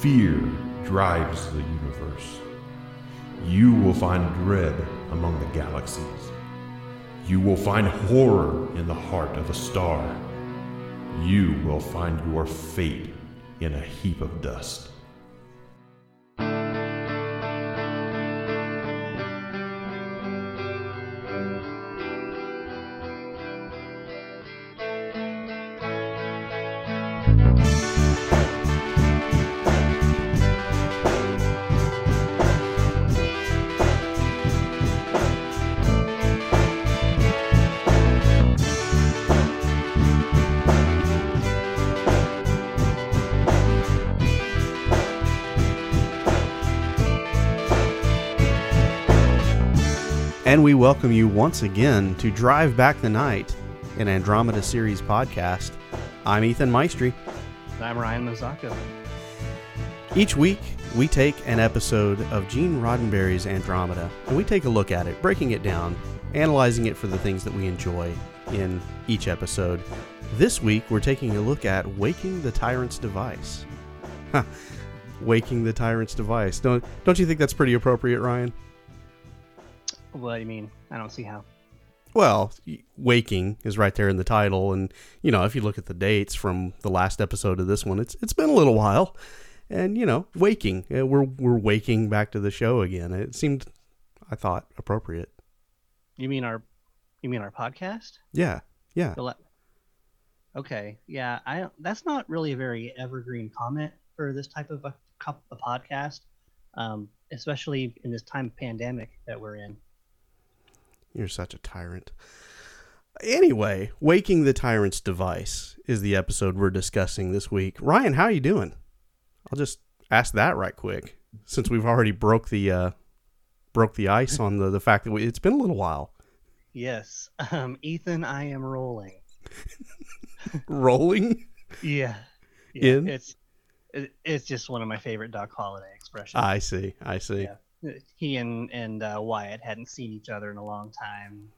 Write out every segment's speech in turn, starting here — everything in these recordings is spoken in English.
Fear drives the universe. You will find dread among the galaxies. You will find horror in the heart of a star. You will find your fate in a heap of dust. Welcome you once again to Drive Back the Night, an Andromeda series podcast. I'm Ethan Maestri. I'm Ryan Mazzacco. Each week, we take an episode of Gene Roddenberry's Andromeda and we take a look at it, breaking it down, analyzing it for the things that we enjoy in each episode. This week, we're taking a look at Waking the Tyrant's Device. Waking the Tyrant's Device. Don't, don't you think that's pretty appropriate, Ryan? What do you mean? I don't see how. Well, waking is right there in the title, and you know if you look at the dates from the last episode of this one, it's it's been a little while, and you know waking, we're we're waking back to the show again. It seemed, I thought, appropriate. You mean our, you mean our podcast? Yeah, yeah. Le- okay, yeah. I that's not really a very evergreen comment for this type of a, a podcast, um, especially in this time of pandemic that we're in. You're such a tyrant. Anyway, Waking the Tyrant's Device is the episode we're discussing this week. Ryan, how are you doing? I'll just ask that right quick since we've already broke the uh broke the ice on the the fact that we, it's been a little while. Yes. Um Ethan, I am rolling. rolling? Yeah. yeah. In? It's it, it's just one of my favorite Doc Holliday expressions. I see. I see. Yeah he and and uh, Wyatt hadn't seen each other in a long time.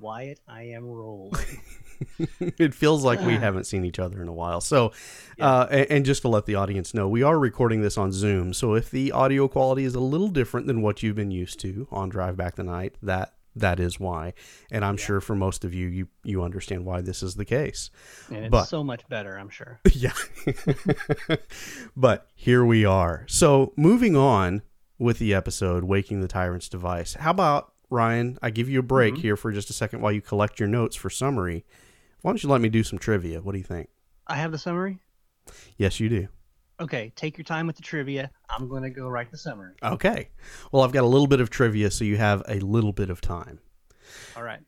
Wyatt, I am rolling. it feels like we haven't seen each other in a while. So, uh, and, and, just to let the audience know, we are recording this on Zoom. So if the audio quality is a little different than what you've been used to on Drive Back the Night, that that is why. And I'm yeah. sure for most of you, you you understand why this is the case. And it's but, so much better, I'm sure. Yeah. but here we are. So moving on with the episode Waking the Tyrant's Device. How about, Ryan, I give you a break mm-hmm. here for just a second while you collect your notes for summary. Why don't you let me do some trivia? What do you think? I have the summary? Yes, you do. Okay, take your time with the trivia. I'm going to go write the summary. Okay. Well, I've got a little bit of trivia, so you have a little bit of time. All right.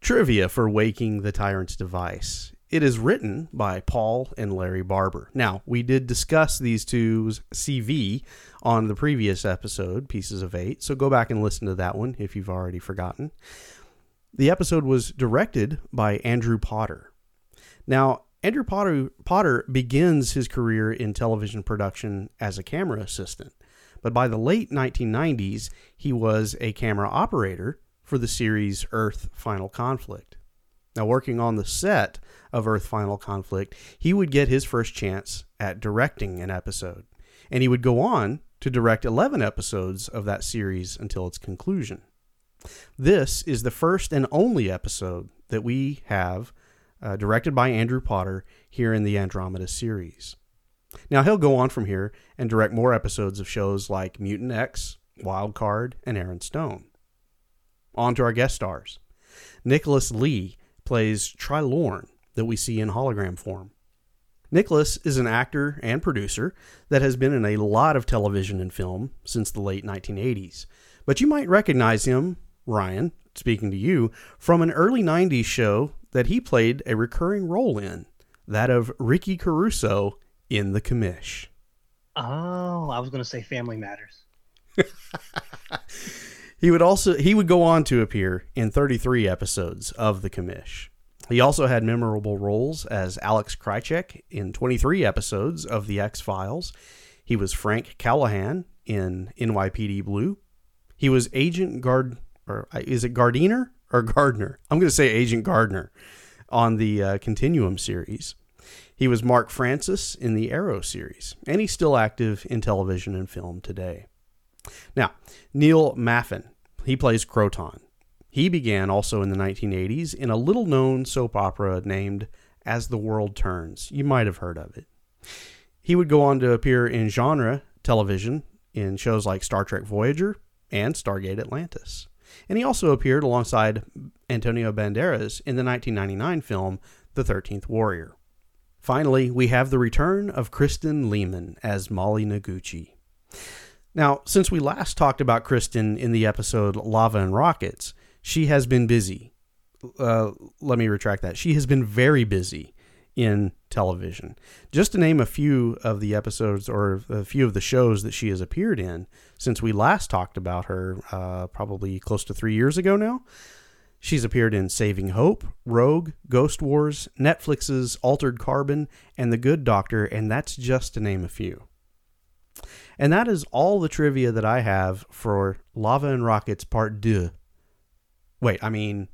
Trivia for Waking the Tyrant's Device. It is written by Paul and Larry Barber. Now, we did discuss these two's CV on the previous episode, Pieces of Eight, so go back and listen to that one if you've already forgotten. The episode was directed by Andrew Potter. Now, Andrew Potter, Potter begins his career in television production as a camera assistant, but by the late 1990s, he was a camera operator for the series Earth Final Conflict. Now, working on the set of Earth Final Conflict, he would get his first chance at directing an episode. And he would go on to direct 11 episodes of that series until its conclusion. This is the first and only episode that we have uh, directed by Andrew Potter here in the Andromeda series. Now, he'll go on from here and direct more episodes of shows like Mutant X, Wild Card, and Aaron Stone. On to our guest stars. Nicholas Lee plays Trilorn, that we see in hologram form. Nicholas is an actor and producer that has been in a lot of television and film since the late 1980s. But you might recognize him, Ryan, speaking to you, from an early 90s show that he played a recurring role in, that of Ricky Caruso in The Commish. Oh, I was going to say Family Matters. he would also he would go on to appear in 33 episodes of The Commish. He also had memorable roles as Alex Krycek in 23 episodes of The X Files. He was Frank Callahan in NYPD Blue. He was Agent Guard, or uh, is it Gardiner or Gardner? I'm going to say Agent Gardner on the uh, Continuum series. He was Mark Francis in the Arrow series, and he's still active in television and film today. Now, Neil Maffin, he plays Kroton. He began also in the 1980s in a little known soap opera named As the World Turns. You might have heard of it. He would go on to appear in genre television in shows like Star Trek Voyager and Stargate Atlantis. And he also appeared alongside Antonio Banderas in the 1999 film The 13th Warrior. Finally, we have the return of Kristen Lehman as Molly Noguchi. Now, since we last talked about Kristen in the episode Lava and Rockets, she has been busy. Uh, let me retract that. She has been very busy in television. Just to name a few of the episodes or a few of the shows that she has appeared in since we last talked about her, uh, probably close to three years ago now. She's appeared in Saving Hope, Rogue, Ghost Wars, Netflix's Altered Carbon, and The Good Doctor, and that's just to name a few. And that is all the trivia that I have for Lava and Rockets Part 2. Wait, I mean,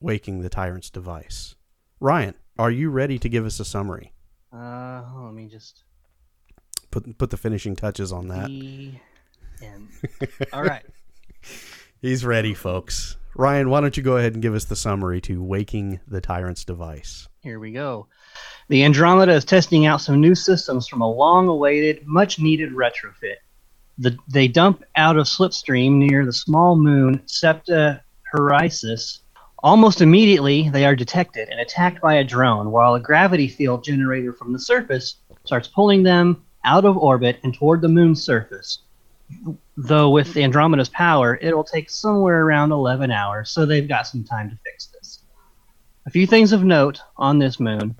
Waking the Tyrant's Device. Ryan, are you ready to give us a summary? Uh, let me just Put put the finishing touches on that. All right. He's ready, folks. Ryan, why don't you go ahead and give us the summary to Waking the Tyrant's Device? Here we go. The Andromeda is testing out some new systems from a long awaited, much needed retrofit. The, they dump out of Slipstream near the small moon Septa Horisis. Almost immediately, they are detected and attacked by a drone, while a gravity field generator from the surface starts pulling them out of orbit and toward the moon's surface. Though with Andromeda's power, it'll take somewhere around 11 hours, so they've got some time to fix this. A few things of note on this moon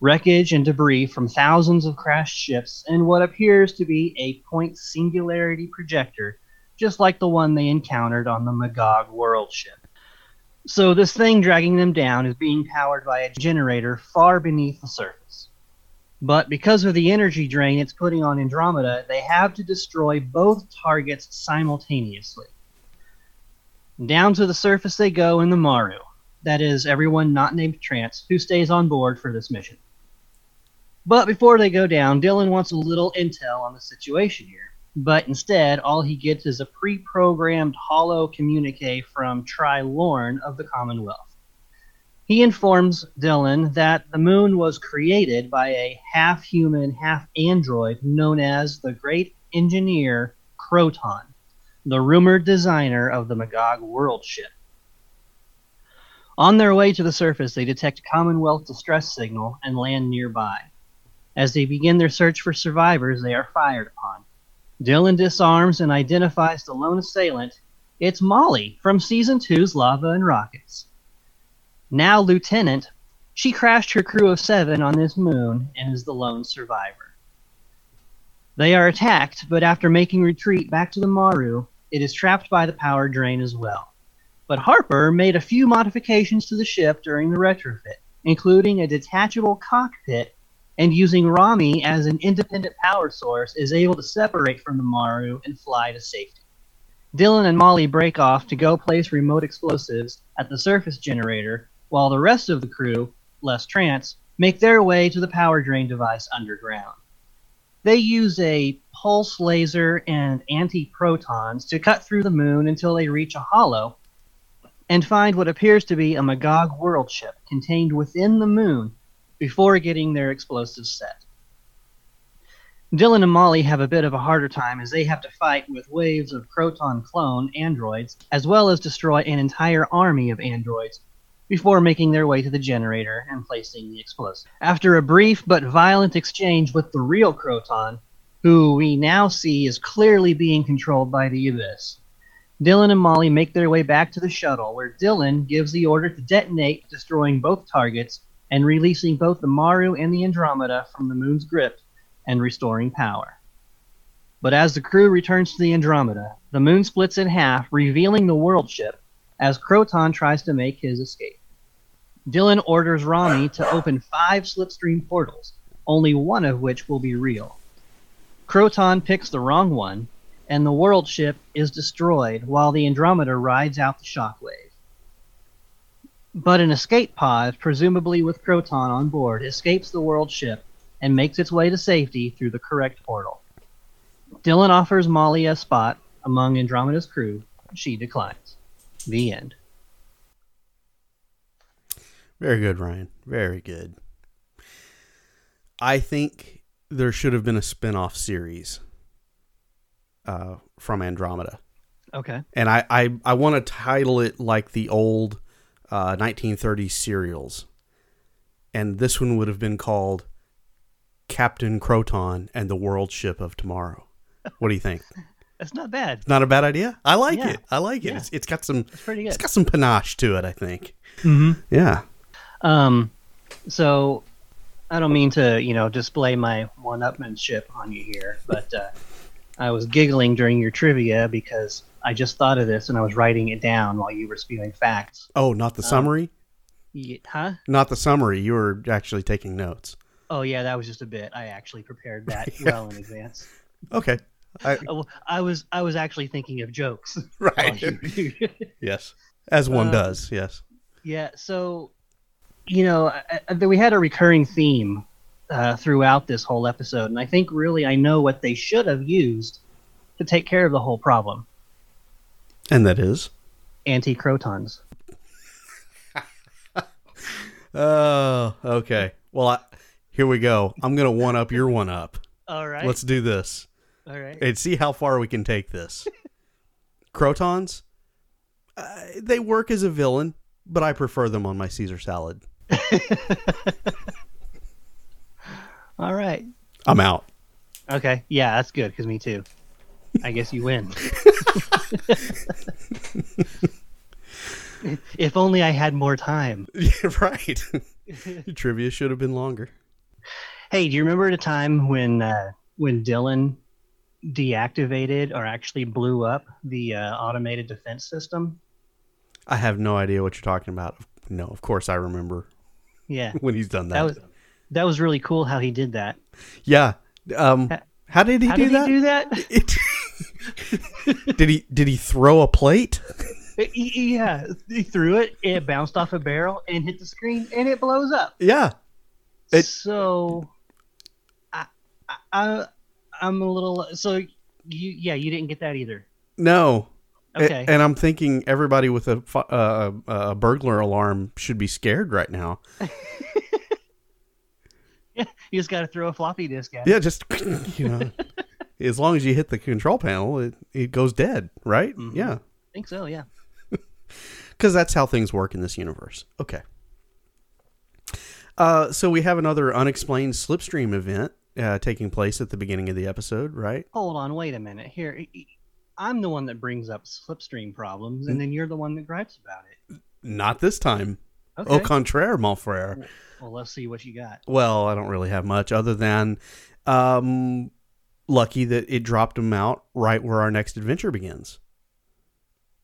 wreckage and debris from thousands of crashed ships, and what appears to be a point singularity projector, just like the one they encountered on the Magog world ship. So, this thing dragging them down is being powered by a generator far beneath the surface. But because of the energy drain it's putting on Andromeda, they have to destroy both targets simultaneously. Down to the surface they go in the Maru. That is, everyone not named Trance, who stays on board for this mission. But before they go down, Dylan wants a little intel on the situation here. But instead, all he gets is a pre programmed hollow communique from Trilorn of the Commonwealth. He informs Dylan that the moon was created by a half human, half android known as the Great Engineer Kroton, the rumored designer of the Magog world ship. On their way to the surface, they detect Commonwealth distress signal and land nearby. As they begin their search for survivors, they are fired upon. Dylan disarms and identifies the lone assailant. It's Molly from Season two's Lava and Rockets. Now Lieutenant, she crashed her crew of seven on this moon and is the lone survivor. They are attacked, but after making retreat back to the Maru, it is trapped by the power drain as well. But Harper made a few modifications to the ship during the retrofit, including a detachable cockpit and using Rommie as an independent power source is able to separate from the Maru and fly to safety. Dylan and Molly break off to go place remote explosives at the surface generator, while the rest of the crew, less trance, make their way to the power drain device underground. They use a pulse laser and anti protons to cut through the moon until they reach a hollow and find what appears to be a Magog world ship contained within the moon before getting their explosives set. Dylan and Molly have a bit of a harder time as they have to fight with waves of Kroton clone androids, as well as destroy an entire army of androids before making their way to the generator and placing the explosive. After a brief but violent exchange with the real Kroton, who we now see is clearly being controlled by the Abyss, Dylan and Molly make their way back to the shuttle, where Dylan gives the order to detonate, destroying both targets and releasing both the Maru and the Andromeda from the moon's grip and restoring power. But as the crew returns to the Andromeda, the moon splits in half, revealing the world ship as Kroton tries to make his escape. Dylan orders Rommie to open five slipstream portals, only one of which will be real. Kroton picks the wrong one, and the world ship is destroyed while the Andromeda rides out the shockwave. But an escape pod, presumably with Kroton on board, escapes the world ship and makes its way to safety through the correct portal. Dylan offers Molly a spot among Andromeda's crew. She declines. The end. Very good, Ryan. Very good. I think there should have been a spin-off series uh, from Andromeda. Okay. And I, I, I want to title it like the old uh, 1930s serials. And this one would have been called Captain Kroton and the World Ship of Tomorrow. What do you think? That's not bad. Not a bad idea. I like Yeah. it. I like it. Yeah. It's, it's got some. It's pretty It's good. got some panache to it. I think. Mm-hmm. Yeah. Um, so I don't mean to, you know, display my one-upmanship on you here, but uh, I was giggling during your trivia because I just thought of this and I was writing it down while you were spewing facts. Oh, not the summary. Ye- huh? Not the summary. You were actually taking notes. Oh yeah, that was just a bit. I actually prepared that well in advance. Okay. I, I was I was actually thinking of jokes. right. yes. As one Uh, does. Yes. yeah. So, you know, I, I, we had a recurring theme uh, throughout this whole episode, and I think really I know what they should have used to take care of the whole problem: And that is. anti-crotons. Oh, okay. Well, I, here we go. I'm gonna one up your one up. All right. Let's do this All right. and see how far we can take this. Crotons, uh, they work as a villain, but I prefer them on my Caesar salad. All right. I'm out. Okay. Yeah, that's good because me too. I guess you win. if only I had more time. Yeah, right. Your trivia should have been longer. Hey, do you remember the time when uh, when Dylan deactivated or actually blew up the uh, automated defense system? I have no idea what you're talking about. No, of course I remember Yeah, when he's done that. that was that was really cool how he did that. yeah. Um, how did he How do did that? he do that? It- did he did he throw a plate? Yeah, he threw it. It bounced off a barrel and hit the screen, and it blows up. Yeah. It- so, I, I, I'm a little. So, you, yeah, you didn't get that either. No. Okay. And I'm thinking everybody with a uh, a burglar alarm should be scared right now. Yeah, you just got to throw a floppy disk at. it. Yeah, just you know, as long as you hit the control panel, it, it goes dead, right? Mhm. Yeah, I think so. Yeah. because that's how things work in this universe. Okay. Uh, so we have another unexplained slipstream event uh, taking place at the beginning of the episode, right? Hold on, wait a minute. Here, I'm the one that brings up slipstream problems, and then you're the one that gripes about it. Not this time. Okay. Au contraire, mon frere. Well, let's see what you got. Well, I don't really have much other than um, lucky that it dropped him out right where our next adventure begins.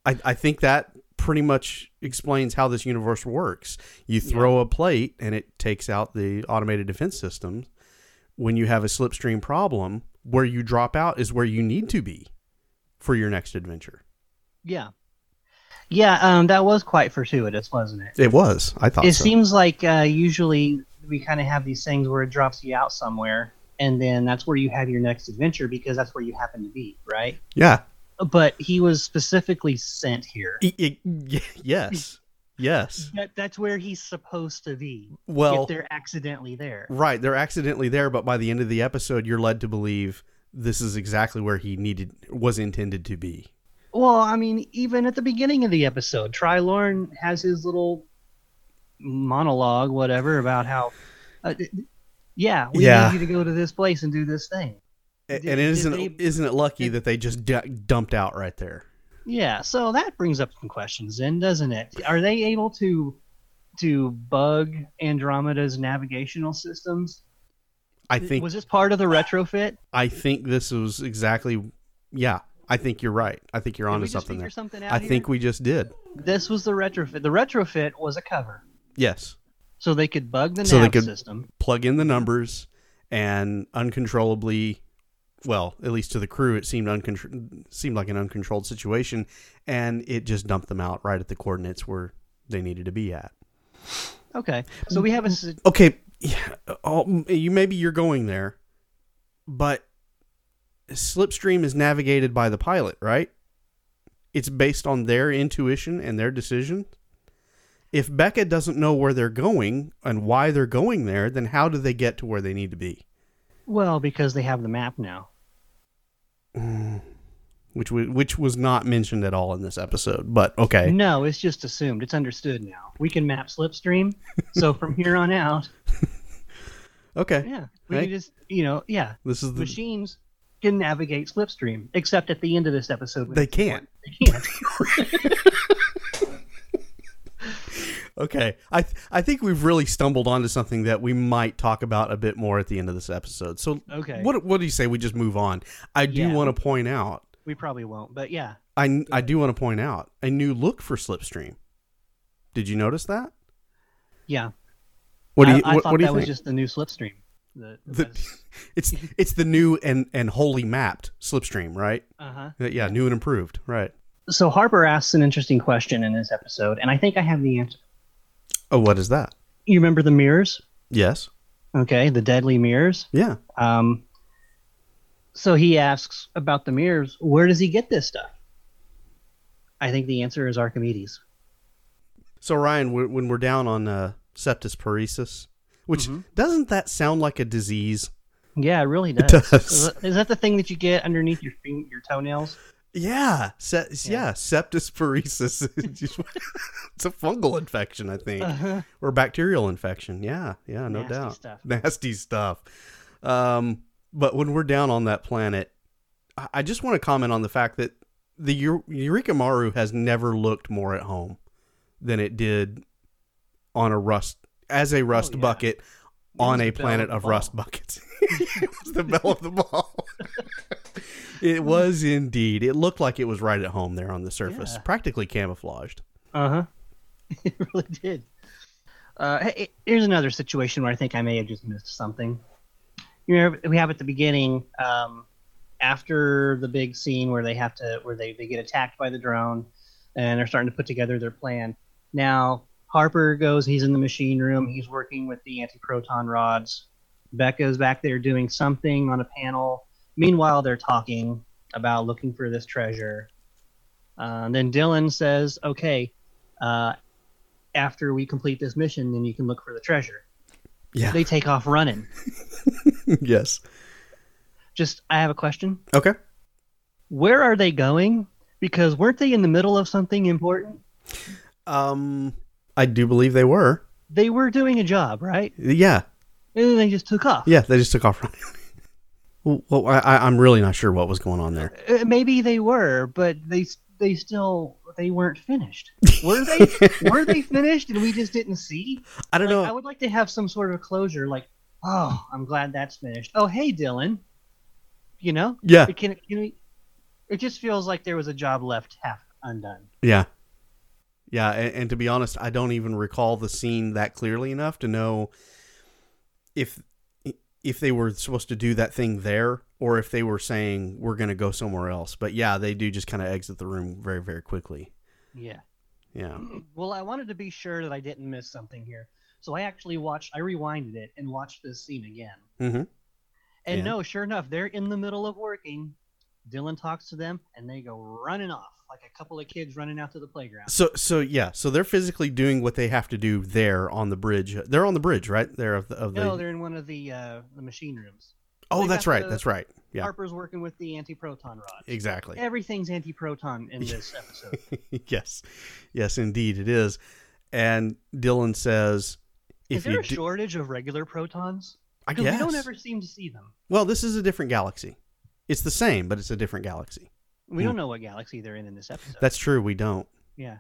I, I think that pretty much explains how this universe works. You throw a plate and it takes out the automated defense systems. When you have a slipstream problem, where you drop out is where you need to be for your next adventure. Yeah. Yeah, um, that was quite fortuitous, wasn't it? It was. I thought It so. seems like uh, usually we kind of have these things where it drops you out somewhere, and then that's where you have your next adventure because that's where you happen to be, right? yeah. But he was specifically sent here. I- I- y- yes. Yes. That, that's where he's supposed to be. Well, if they're accidentally there. Right, they're accidentally there, but by the end of the episode, you're led to believe this is exactly where he needed was intended to be. Well, I mean, even at the beginning of the episode, Try has his little monologue, whatever, about how, uh, yeah, we Yeah. need you to go to this place and do this thing. A- Did- and isn't they- it, isn't it lucky that they just d- dumped out right there? Yeah, so that brings up some questions, then, doesn't it? Are they able to to bug Andromeda's navigational systems? I think was this part of the retrofit? I think this was exactly yeah. I think you're right. I think you're Did onto something there. something out I here? think we just did. this was the retrofit. The retrofit was a cover, Yes. So they could bug the So they nav could- system. Plug in the numbers and uncontrollably well, at least to the crew, it seemed uncontr- seemed like an uncontrolled situation, and it just dumped them out right at the coordinates where they needed to be at. Okay, so we have a Okay, Yeah, oh, you maybe you're going there, but Slipstream is navigated by the pilot, right? It's based on their intuition and their decision. If Beka doesn't know where they're going and why they're going there, then how do they get to where they need to be? Well, because they have the map now. Mm. Which was, which was not mentioned at all in this episode, but okay. No, it's just assumed. It's understood now. We can map Slipstream, so from here on out, Okay. yeah, we can just you know, yeah, This is the machines can navigate Slipstream. Except at the end of this episode, They can't. They can't. Okay, I th- I think we've really stumbled onto something that we might talk about a bit more at the end of this episode. So, Okay. what what do you say we just move on? I do Yeah. want to point out, we probably won't, but yeah, I I do want to point out a new look for Slipstream. Did you notice that? yeah. What do you I, I what, thought what do you that think? was just the new Slipstream. The, The- it's it's the new and and wholly mapped Slipstream, right? uh huh. Uh, Yeah, new and improved, right? So Harper asks an interesting question in this episode, and I think I have the answer. Oh, what is that? You remember the mirrors? Yes. Okay, the deadly mirrors. Yeah. Um, so he asks about the mirrors. Where does he get this stuff? I think the answer is Archimedes. So Ryan, when when we're down on uh, septis paresis, which Mhm. doesn't that sound like a disease? Yeah, it really It does. does. Is that the thing that you get underneath your your toenails? Yeah, se- yeah. Yeah. Septisparesis. it's a fungal infection, I think, Uh-huh. or bacterial infection. Yeah, yeah, no Nasty doubt. stuff. Nasty stuff. Um, but when we're down on that planet, I, I just want to comment on the fact that the Eu- Eureka Maru has never looked more at home than it did on a rust as a rust Oh, yeah. bucket on a planet of of rust buckets. it was the belle of the ball. It was indeed. It looked like it was right at home there on the surface, Yeah. practically camouflaged. Uh huh. it really did. Uh, hey, here's another situation where I think I may have just missed something. You know, we have at the beginning, um, after the big scene where they have to, where they, they get attacked by the drone, and they're starting to put together their plan. Now Harper goes, he's in the machine room, he's working with the anti-proton rods. Beka's back there doing something on a panel. Meanwhile, they're talking about looking for this treasure. Uh, and then Dylan says, "Okay, uh, after we complete this mission, then you can look for the treasure." Yeah. They take off running. yes. Just, I have a question. Okay. Where are they going? Because weren't they in the middle of something important? Um, I do believe they were. They were doing a job, right? Yeah. And then they just took off. Yeah. They just took off running. Well, I, I- I'm really not sure what was going on there. Uh, maybe they were, but they they still they weren't finished. Were they? were they finished, and we just didn't see? I don't Like, know. I would like to have some sort of closure, like, oh, I'm glad that's finished. Oh, hey, Dylan. You know, yeah. it can, can we? It just feels like there was a job left half undone. Yeah. Yeah, and, and to be honest, I don't even recall the scene that clearly enough to know if if they were supposed to do that thing there or if they were saying we're going to go somewhere else. But yeah, they do just kind of exit the room very very quickly. Yeah. Yeah. Well, I wanted to be sure that I didn't miss something here, so I actually watched. I rewinded it and watched this scene again. Mhm. And Yeah. no, sure enough, they're in the middle of working. Dylan talks to them, and they go running off like a couple of kids running out to the playground. So so yeah, so they're physically doing what they have to do there on the bridge. They're on the bridge, right? There of the of the No, they're in one of the uh, the machine rooms. Oh, they that's right. the- That's right. Yeah. Harper's working with the anti-proton rods. Exactly. Everything's anti-proton in this episode. yes. Yes, indeed it is. And Dylan says Is if there a do, shortage of regular protons? I guess. we don't ever seem to see them. Well, this is a different galaxy. It's the same, but it's a different galaxy. We don't mm. know what galaxy they're in in this episode. That's true. We don't. yeah.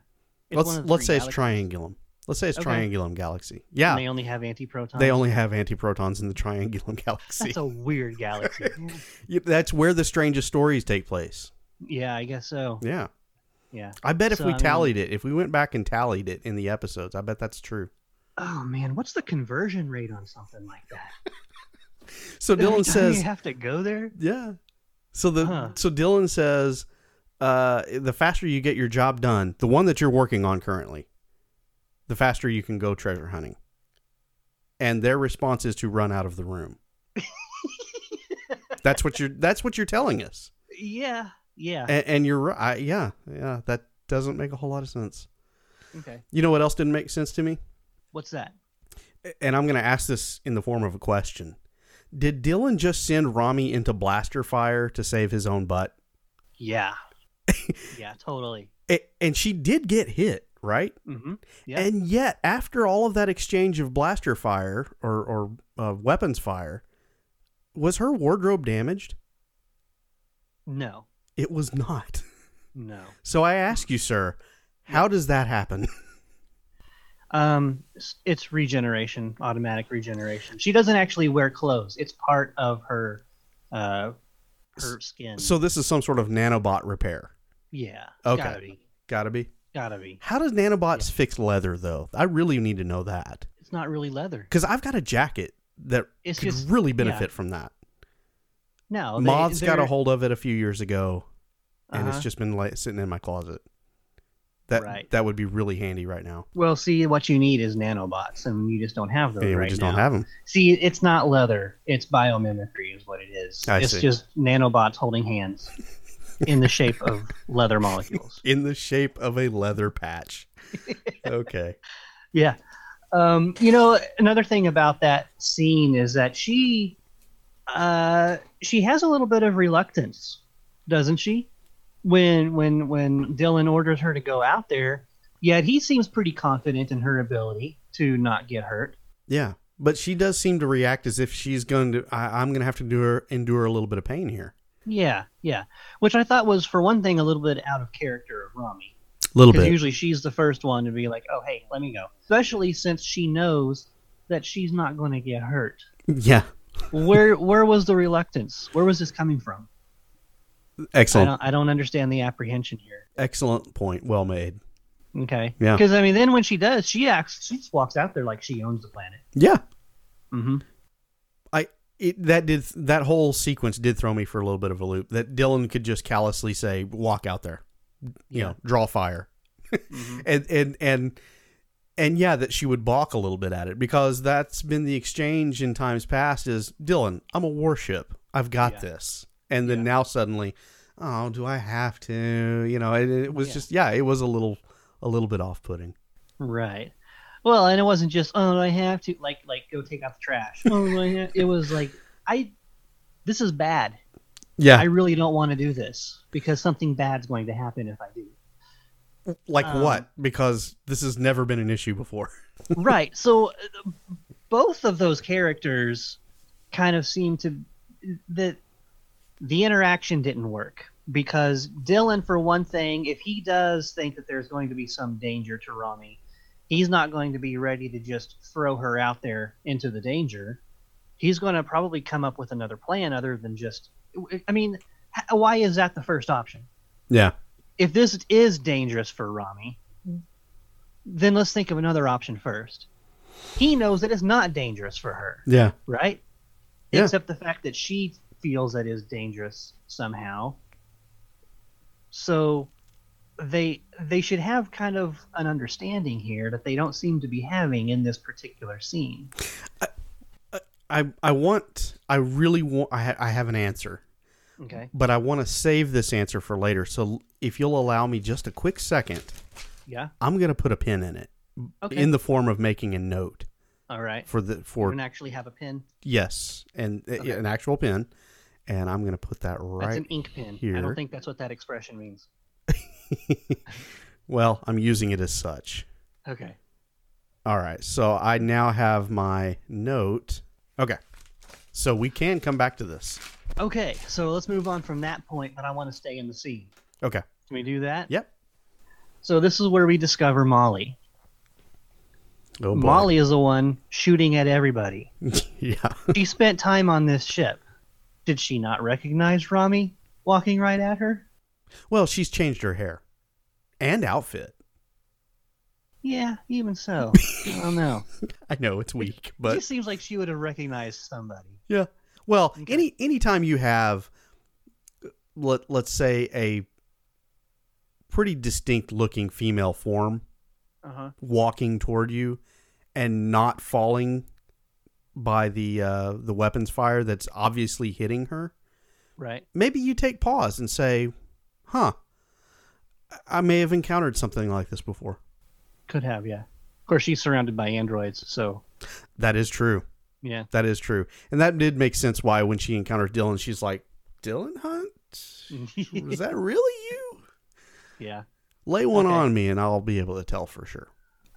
It's let's one of the let's say it's galaxies, triangulum. Let's say it's Okay. triangulum galaxy. and Yeah, They only have anti-protons. they only have antiprotons in the triangulum galaxy. That's a weird galaxy. Yeah, That's where the strangest stories take place. yeah, I guess so. Yeah, Yeah. I bet if So, we I mean- tallied it, if we went back and tallied it in the episodes, I bet that's true. Oh man, what's the conversion rate on something like that? So Dylan says, you have to go there. Yeah. So the Huh. so Dylan says, uh, the faster you get your job done, the one that you're working on currently, the faster you can go treasure hunting. and their response is to run out of the room. that's what you're. That's what you're telling us, Yeah, yeah. and, and you're right. Yeah, yeah. That doesn't make a whole lot of sense. okay. You know what else didn't make sense to me? What's that? And I'm going to ask this in the form of a question. Did Dylan just send Rommie into blaster fire to save his own butt? Yeah. yeah, totally. And she did get hit, right? Mm-hmm. Yeah. And yet, after all of that exchange of blaster fire or, or uh, weapons fire, was her wardrobe damaged? no. It was not. No. So I ask you, sir, how does that happen? Um, it's regeneration, automatic regeneration. She doesn't actually wear clothes. It's part of her, uh, her skin. so this is some sort of nanobot repair. yeah. Okay. Gotta be. Gotta be. Gotta be. How does nanobots fix leather, though? I really need to know that It's not really leather. because I've got a jacket that It's could just- really yeah. benefit from that. No. they- Moths got a hold of it a few years ago, and it's Uh-huh. just been like sitting in my closet. That Right. that would be really handy right now. Well, see, what you need is nanobots, and you just don't have those Yeah, right we just now. don't have them. See, it's not leather. It's biomimicry, is what it is. I it's see. just nanobots holding hands in the shape of leather molecules. in the shape of a leather patch. okay. Yeah. Um, you know, another thing about that scene is that she, uh, she has a little bit of reluctance, doesn't she? When when when Dylan orders her to go out there, yet he seems pretty confident in her ability to not get hurt. Yeah, but she does seem to react as if she's going to. I, I'm going to have to do her endure a little bit of pain here. Yeah, yeah. Which I thought was, for one thing, a little bit out of character of Rommie. A little bit. usually she's the first one to be like, "Oh, hey, let me go." Especially since she knows that she's not going to get hurt. yeah. Where where was the reluctance? Where was this coming from? I Excellent. don't I don't understand the apprehension here. Excellent point. Well made. Okay. Yeah. Because I mean, then when she does, she acts. She just walks out there like she owns the planet. Yeah. Mm-hmm. I it, that did that whole sequence did throw me for a little bit of a loop. That Dylan could just callously say, "Walk out there," you Yeah. know, draw fire, and and and and yeah, that she would balk a little bit at it because that's been the exchange in times past. Is Dylan, I'm a warship, I've got Yeah. this, and then Yeah. now suddenly, oh, do I have to? You know, it, it was Yeah. just yeah, it was a little a little bit off putting. Right. Well, and it wasn't just oh do I have to like like go take out the trash. oh I have, it was like I this is bad. Yeah, I really don't want to do this because something bad's going to happen if I do. like um, what? Because this has never been an issue before. right. So uh, both of those characters kind of seem to that the interaction didn't work because Dylan, for one thing, if he does think that there's going to be some danger to Rommie, he's not going to be ready to just throw her out there into the danger. He's going to probably come up with another plan other than just. I mean, why is that the first option? Yeah. if this is dangerous for Rommie, then let's think of another option first. He knows that it's not dangerous for her, Yeah. right? Yeah. Except the fact that she feels that is dangerous somehow. So they they should have kind of an understanding here that they don't seem to be having in this particular scene. I I want I really want I ha- I have an answer, Okay. but I want to save this answer for later. So if you'll allow me just a quick second, Yeah. I'm going to put a pin in it Okay. in the form of making a note All right. for the You for can actually have a pin. yes, and Okay. an actual pin, and I'm going to put that right. That's an ink pen. Here. I don't think that's what that expression means. well, I'm using it as such. Okay. All right, so I now have my note. Okay, so we can come back to this. Okay, so let's move on from that point, but I want to stay in the scene. Okay. Can we do that? Yep. So this is where we discover Molly. Oh boy. Molly is the one shooting at everybody. yeah. She spent time on this ship. Did she not recognize Rommie walking right at her? Well, she's changed her hair and outfit. Yeah, even so. I don't know. I know it's weak, it but just seems like she would have recognized somebody. yeah. Well, Okay. any anytime you have let let's say a pretty distinct looking female form Uh huh. walking toward you and not falling by the uh, the weapons fire that's obviously hitting her, Right. maybe you take pause and say, "Huh, I may have encountered something like this before." Could have, yeah. Of course, she's surrounded by androids, so That is true. yeah. That is true, and that did make sense. Why when she encounters Dylan, she's like, "Dylan Hunt, was that really you?" yeah. Lay one Okay. on me, and I'll be able to tell for sure.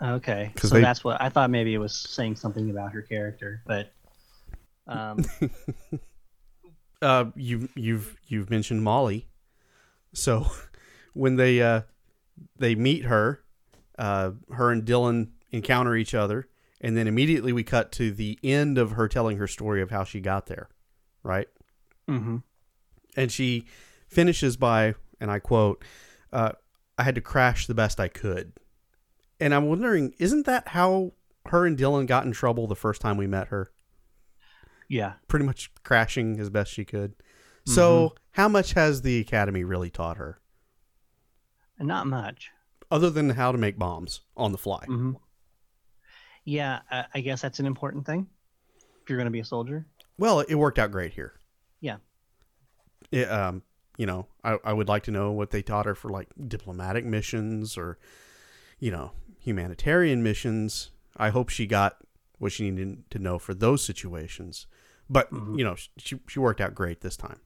Okay. So they- that's what I thought. Maybe it was saying something about her character, but um, uh, you you've you've mentioned Molly, so when they uh, they meet her, uh, her and Dylan encounter each other, and then immediately we cut to the end of her telling her story of how she got there, right? mhm. And she finishes by, and I quote, uh, "I had to crash the best I could," and I'm wondering, isn't that how her and Dylan got in trouble the first time we met her? yeah. pretty much crashing as best she could. So, how much has the academy really taught her, Not much. other than how to make bombs on the fly? hmm Yeah, I, I guess that's an important thing if you're going to be a soldier. Well, it worked out great here. Yeah. It, um, you know, I, I would like to know what they taught her for like diplomatic missions or, you know, humanitarian missions. I hope she got what she needed to know for those situations. But Mhm. you know, she she worked out great this time.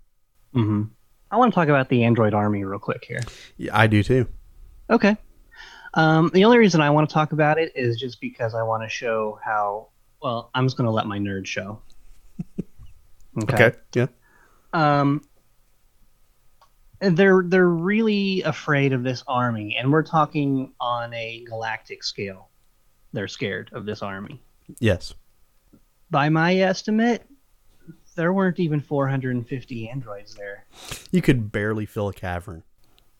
hmm I want to talk about the android army real quick here. Yeah, I do too. Okay. Um, the only reason I want to talk about it is just because I want to show how. Well, I'm just going to let my nerd show. Okay. Yeah. Um, and they're they're really afraid of this army, and we're talking on a galactic scale. They're scared of this army. Yes. By my estimate, there weren't even 450 androids there. You could barely fill a cavern.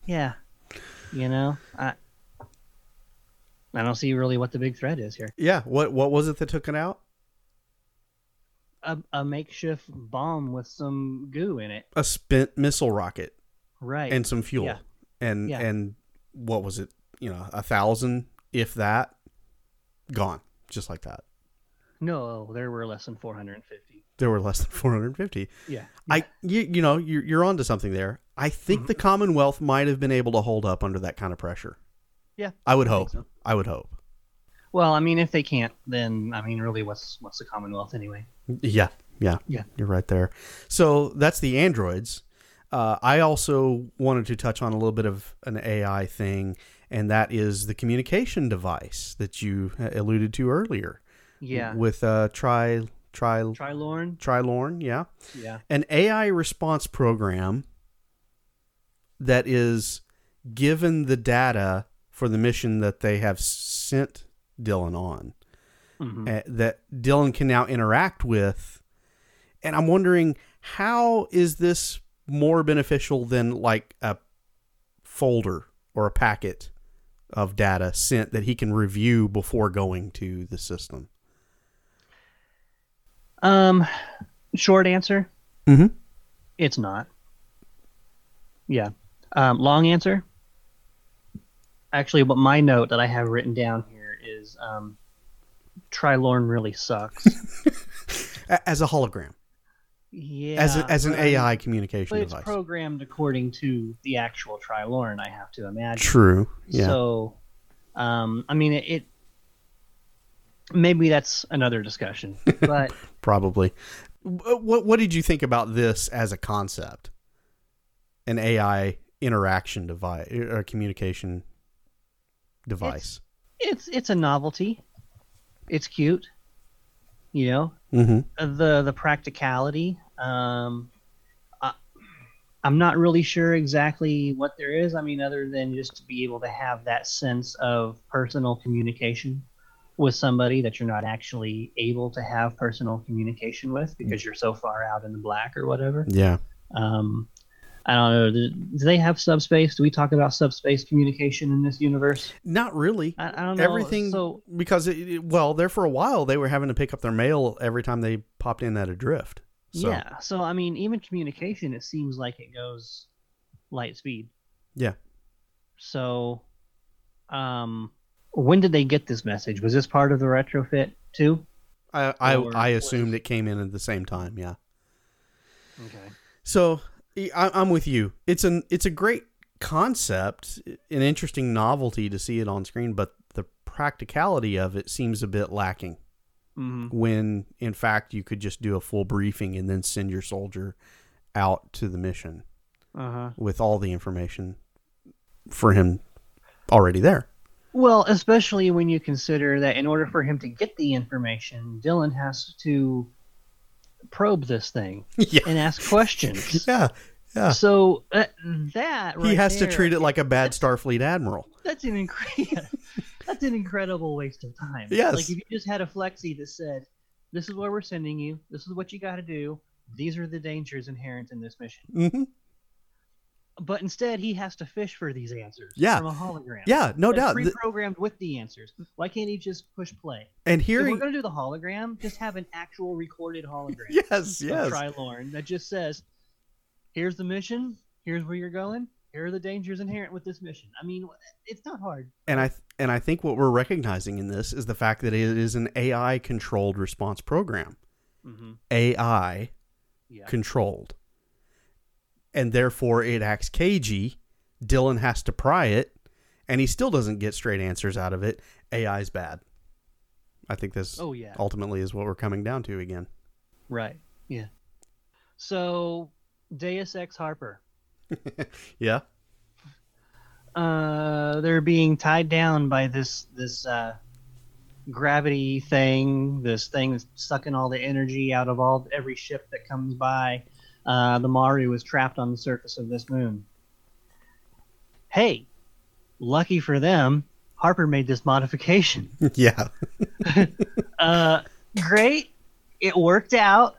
Yeah, you know, I I don't see really what the big threat is here. Yeah. What what was it that took it out? A, a makeshift bomb with some goo in it. A spent missile rocket Right. and some fuel. Yeah. And Yeah. and what was it? You know, a thousand, if that, gone. Just like that. no, there were less than 450. There were less than 450. Yeah. I you, you know, you're you're onto something there. I think Mm-hmm. the Commonwealth might have been able to hold up under that kind of pressure. Yeah, I would I hope. so. I would hope. Well, I mean, if they can't, then I mean, really, what's what's the Commonwealth anyway? Yeah, yeah, Yeah. You're right there. So that's the androids. Uh, I also wanted to touch on a little bit of an AI thing, and that is the communication device that you uh, alluded to earlier. Yeah. With uh, Tri Tri Trilorn. Trilorn, yeah, Yeah. an AI response program that is given the data for the mission that they have sent Dylan on hmm uh, that Dylan can now interact with. And I'm wondering how is this more beneficial than like a folder or a packet of data sent that he can review before going to the system? Um, short answer, Mm-hmm. it's not. Yeah. Um, long answer. Actually, what my note that I have written down here is um, Trilorn really sucks. As a hologram, yeah. as, a, as an but I mean- AI communication it's device. programmed according to the actual Trilorn, I have to imagine. True. Yeah. So, um, I mean, it, it. Maybe that's another discussion, but Probably. What What did you think about this as a concept? An AI interaction device or communication device. it's it's a novelty. It's cute, you know. Mm-hmm. The the practicality. Um, I, I'm not really sure exactly what there is. I mean, other than just to be able to have that sense of personal communication with somebody that you're not actually able to have personal communication with because you're so far out in the black or whatever. Yeah. Um, I don't know. Do, do they have subspace? Do we talk about subspace communication in this universe? Not really. I, I don't know. Everything So because it, it- well, there for a while they were having to pick up their mail every time they popped in at a drift. So, yeah. So I mean, even communication, it seems like it goes light speed. Yeah. So, um, when did they get this message? Was this part of the retrofit too? I I, Or I was- assumed it came in at the same time. Yeah. Okay. So I'm with you. It's an it's a great concept, an interesting novelty to see it on screen, but the practicality of it seems a bit lacking. Mm-hmm. When in fact you could just do a full briefing and then send your soldier out to the mission Uh huh. with all the information for him already there. Well, especially when you consider that in order for him to get the information, Dylan has to probe this thing yeah. and ask questions. Yeah. Yeah. So uh, that he right has to treat it like a bad Starfleet admiral. That's an incredible. that's an incredible waste of time. Yes. Like if you just had a flexi that said, "This is where we're sending you. This is what you got to do. These are the dangers inherent in this mission." hmm But instead, he has to fish for these answers Yeah. from a hologram. Yeah, no doubt. Pre-programmed with the answers. Why can't he just push play? and If we're going to do the hologram, just have an actual recorded hologram yes, of yes, Trilorn that just says, "Here's the mission. Here's where you're going. Here are the dangers inherent with this mission." I mean, it's not hard. and I th- and I think what we're recognizing in this is the fact that it is an AI controlled response program, Mm-hmm. AI Yeah. controlled, and therefore it acts cagey. Dylan has to pry it, and he still doesn't get straight answers out of it. AI's bad. I think this Oh yeah. ultimately is what we're coming down to again. Right. Yeah. So, Deus Ex Harper. Yeah. Uh, they're being tied down by this this uh, gravity thing. This thing that's sucking all the energy out of all every ship that comes by. Uh, the Maru is trapped on the surface of this moon. Hey, lucky for them, Harper made this modification. yeah. Uh, great. It worked out.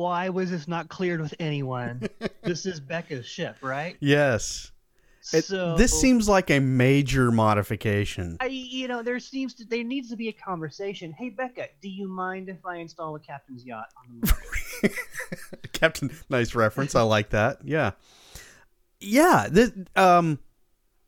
Why was this not cleared with anyone? this is Beka's ship, right? Yes. It- so this seems like a major modification. I, you know, there seems to there needs to be a conversation. Hey, Beka, do you mind if I install a captain's yacht on the moon? Captain, nice reference. I like that. Yeah, yeah. This, um,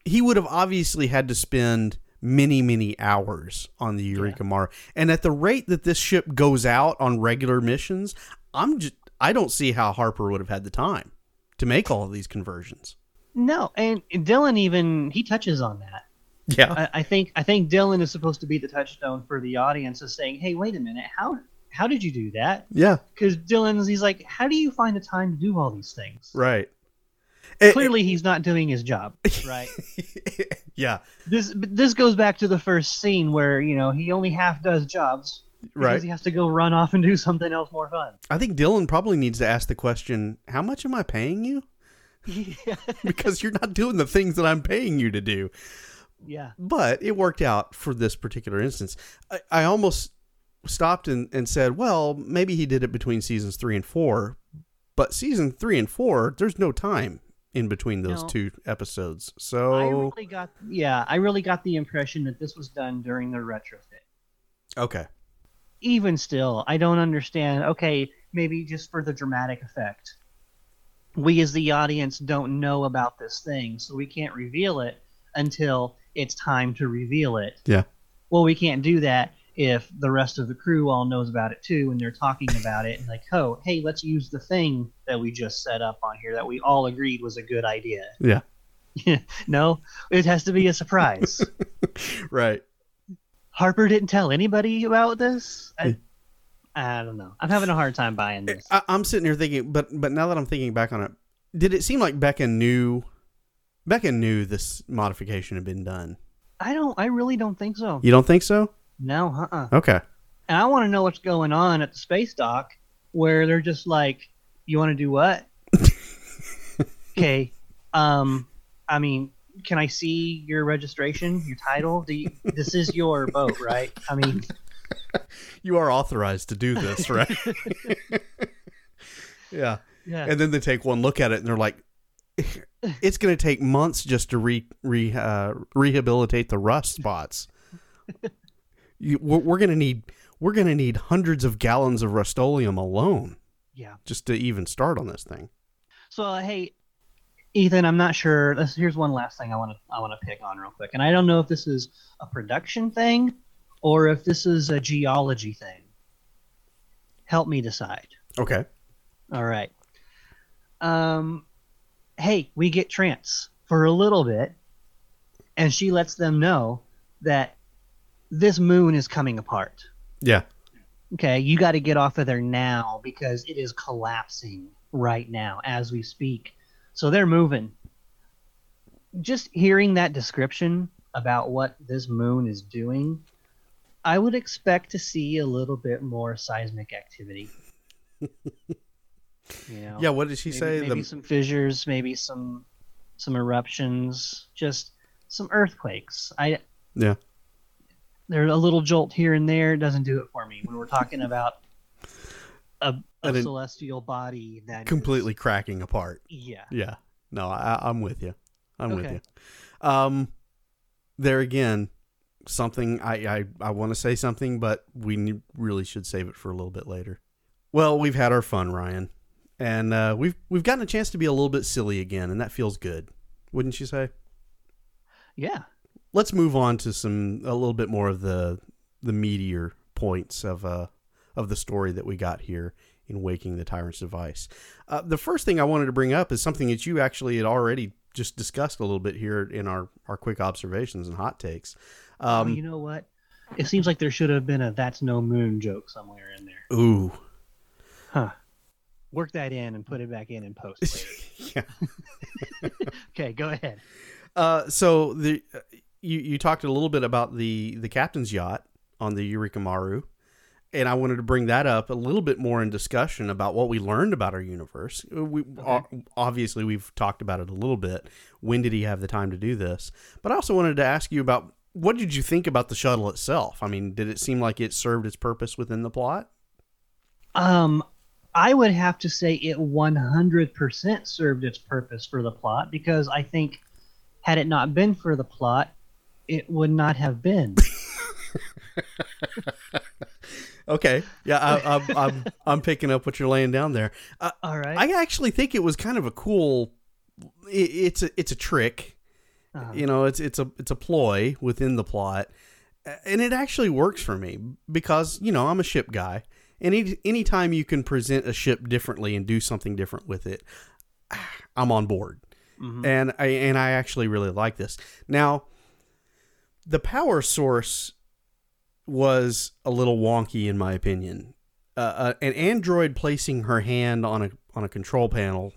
he would have obviously had to spend many, many hours on the Eureka Maru, and at the rate that this ship goes out on regular missions, I'm just I don't see how Harper would have had the time to make all of these conversions. no, and Dylan even he touches on that. Yeah, I, I think I think Dylan is supposed to be the touchstone for the audience, of saying, "Hey, wait a minute, how how did you do that?" yeah, Because Dylan's he's like, "How do you find the time to do all these things?" right. It- Clearly, he's not doing his job, right? yeah, this this goes back to the first scene where you know he only half does jobs because right. he has to go run off and do something else more fun. I think Dylan probably needs to ask the question: How much am I paying you? yeah. Because you're not doing the things that I'm paying you to do. yeah. but it worked out for this particular instance. I, I almost stopped and, and said, well, maybe he did it between seasons three and four, but season three and four, there's no time in between those No. two episodes. So I really got yeah, I really got the impression that this was done during the retrofit. okay. Even still, I don't understand. Okay, maybe just for the dramatic effect. We as the audience don't know about this thing, so we can't reveal it until it's time to reveal it. Yeah. Well, we can't do that if the rest of the crew all knows about it too and they're talking about it and like, "Oh, hey, let's use the thing that we just set up on here that we all agreed was a good idea." Yeah. no, it has to be a surprise. Right. Harper didn't tell anybody about this. I, I don't know. I'm having a hard time buying this. I, I'm sitting here thinking, but but now that I'm thinking back on it, did it seem like Beka knew? Beka knew this modification had been done. I don't. I really don't think so. You don't think so? No, uh-uh. Okay. And I want to know what's going on at the space dock, where they're just like, "You want to do what?" okay. Um. I mean, can I see your registration, your title? Do you, this is your boat, right? I mean, You are authorized to do this, right? yeah. yeah. and then they take one look at it and they're like it's going to take months just to re, re uh, rehabilitate the rust spots you, we're, we're going to need we're going to need hundreds of gallons of Rust-Oleum alone yeah. just to even start on this thing So uh, hey, Ethan, I'm not sure. This, here's one last thing I want to I want to pick on real quick, and I don't know if this is a production thing or if this is a geology thing. Help me decide. Okay. All right. Um, hey, we get Trance for a little bit, and she lets them know that this moon is coming apart. Yeah. Okay, you got to get off of there now because it is collapsing right now as we speak. So they're moving. Just hearing that description about what this moon is doing, I would expect to see a little bit more seismic activity. you know, Yeah. What did she maybe, say? maybe The some fissures, maybe some some eruptions, just some earthquakes. I yeah. there's a little jolt here and there doesn't do it for me when we're talking about a, a it- celestial body that is- Completely cracking apart. yeah Yeah. No, I, I'm with you. I'm with you. Um, there again, something I I, I want to say something, but we really should save it for a little bit later. Well, we've had our fun, Ryan, and uh, we've we've gotten a chance to be a little bit silly again, and that feels good, wouldn't you say? yeah Let's move on to some a little bit more of the the meatier points of uh of the story that we got here in Waking the Tyrant's Device. Uh, the first thing I wanted to bring up is something that you actually had already just discussed a little bit here in our, our quick observations and hot takes. Um, you know what it seems like there should have been a that's no moon joke somewhere in there ooh, huh work that in and put it back in and post later. yeah. okay go ahead Uh, so the uh, you you talked a little bit about the the captain's yacht on the Eureka Maru, and I wanted to bring that up a little bit more in discussion about what we learned about our universe. Uh, We o- obviously we've talked about it a little bit. When did he have the time to do this? But I also wanted to ask you about what did you think about the shuttle itself? I mean, did it seem like it served its purpose within the plot? um i would have to say it 100% served its purpose for the plot because i think had it not been for the plot it would not have been Okay, yeah, I, I'm, I'm I'm picking up what you're laying down there. Uh, all right I actually think it was kind of a cool. It, it's a it's a trick, Uh-huh. you know. It's it's a it's a ploy within the plot, and it actually works for me because you know I'm a ship guy, and any anytime you can present a ship differently and do something different with it, I'm on board, Mhm. and I and I actually really like this. Now, the power source was a little wonky in my opinion. Uh, uh, an android placing her hand on a on a control panel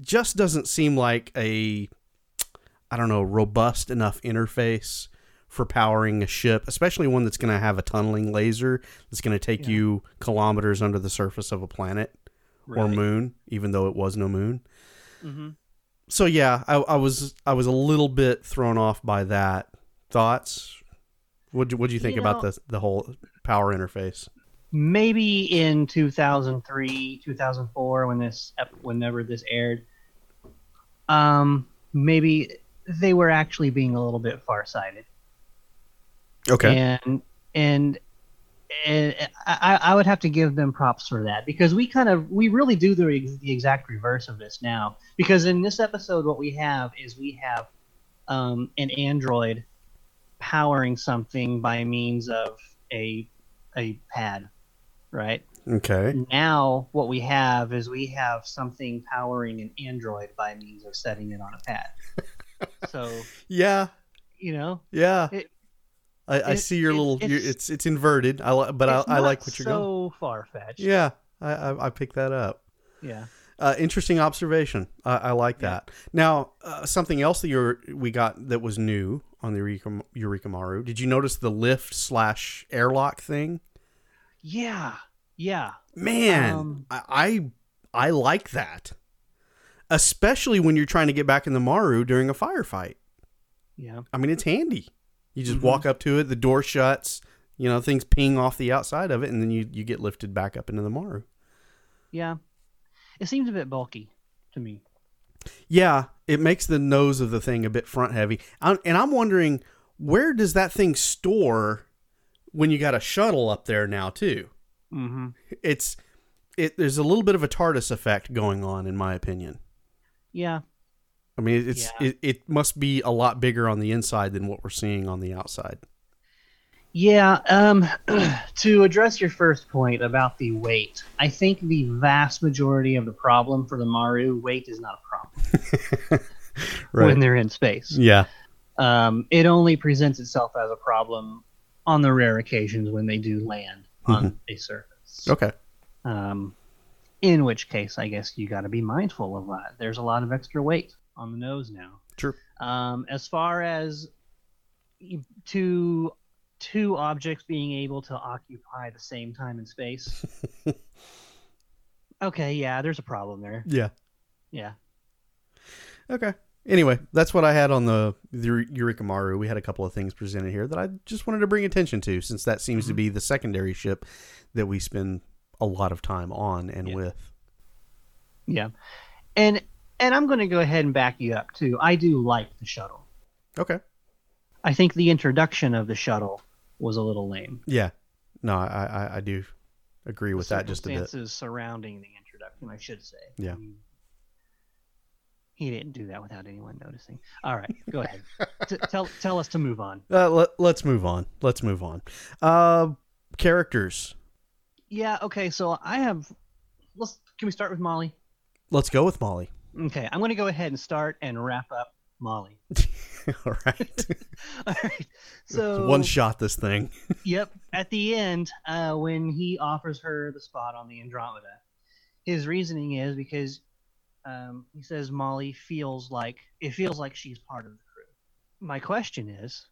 just doesn't seem like a I don't know robust enough interface for powering a ship, especially one that's going to have a tunneling laser that's going to take Yeah. you kilometers under the surface of a planet or moon, even though it was no moon. Mhm. So yeah, I, I was I was a little bit thrown off by that. Thoughts? What what do you think You about know- the the whole power interface? maybe in 2003 2004 when this whenever this aired um maybe they were actually being a little bit farsighted. And and and I, I would have to give them props for that because we kind of we really do the, the exact reverse of this now. Because in this episode what we have is we have um, an android powering something by means of a a pad right Okay. now what we have is we have something powering an android by means of setting it on a pad so Yeah. you know Yeah. It- I, I it- see your it- little. it's- It's it's, it's inverted. I li- but I, I like what you're so going. So far-fetched Yeah. I, I I picked that up. yeah Uh, interesting observation. I, I like Yeah. that. Now, uh, something else that you we got that was new on the Eureka, Eureka Maru. Did you notice the lift slash airlock thing? yeah yeah Man, Um, I, I I like that, especially when you're trying to get back in the Maru during a firefight. yeah I mean, it's handy. You just Mhm. walk up to it, the door shuts, you know, things ping off the outside of it, and then you, you get lifted back up into the Maru. yeah it seems a bit bulky to me Yeah, it makes the nose of the thing a bit front heavy. I'm, and I'm wondering, where does that thing store when you got a shuttle up there now, too? mm-hmm. It's. It, there's a little bit of a TARDIS effect going on, in my opinion. yeah I mean, it's Yeah. it, it must be a lot bigger on the inside than what we're seeing on the outside. Yeah, um, to address your first point about the weight, I think the vast majority of the problem for the Maru weight is not a problem when they're in space. Yeah. Um, it only presents itself as a problem on the rare occasions when they do land on a surface. Okay. Um, in which case, I guess you got to be mindful of that. There's a lot of extra weight on the nose now. True. Um, as far as y- two objects being able to occupy the same time and space. okay, yeah, there's a problem there. Yeah. Yeah. Okay. Anyway, that's what I had on the, the Eureka Maru. We had a couple of things presented here that I just wanted to bring attention to, since that seems to mm-hmm. be the secondary ship that we spend a lot of time on and Yeah. with. Yeah. And and I'm going to go ahead and back you up too. I do like the shuttle. Okay. I think the introduction of the shuttle was a little lame. Yeah. No, I I, I do agree with that just a bit. circumstances surrounding the introduction, I should say. Yeah. He, he didn't do that without anyone noticing. All right, go ahead. T- tell tell us to move on. Uh, let, let's move on. Let's move on. Uh, characters. Yeah. Okay. So I have. Let's. Can we start with Molly? Let's go with Molly. Okay. I'm going to go ahead and start and wrap up Molly. All right. All right. So One shot this thing. Yep. At the end, uh, when he offers her the spot on the Andromeda, his reasoning is because um, he says Molly feels like it feels like she's part of the crew. My question is,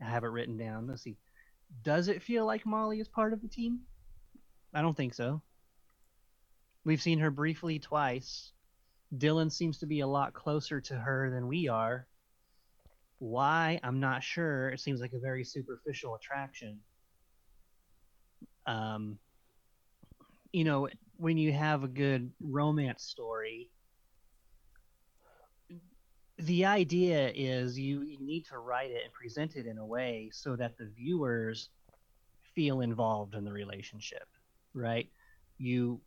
I have it written down. Let's see. Does it feel like Molly is part of the team? I don't think so. We've seen her briefly twice. Dylan seems to be a lot closer to her than we are. Why? I'm not sure. It seems like a very superficial attraction. Um, you know, when you have a good romance story, the idea is you, you need to write it and present it in a way so that the viewers feel involved in the relationship, right? You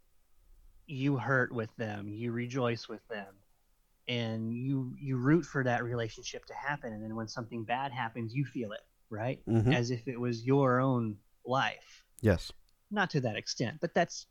you hurt with them, you rejoice with them, and you you root for that relationship to happen and then when something bad happens you feel it right Mhm. as if it was your own life Yes. not to that extent but that's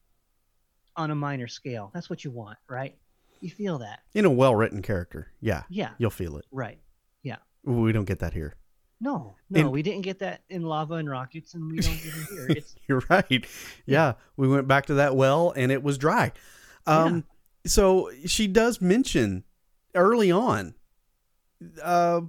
on a minor scale that's what you want right you feel that In a well written character. Yeah. yeah You'll feel it. right Yeah. We don't get that here. No no In- we didn't get that in lava and rockets and we don't get it here it's You're right. Yeah, we went back to that well and it was dry. Um, so she does mention early on. Uh,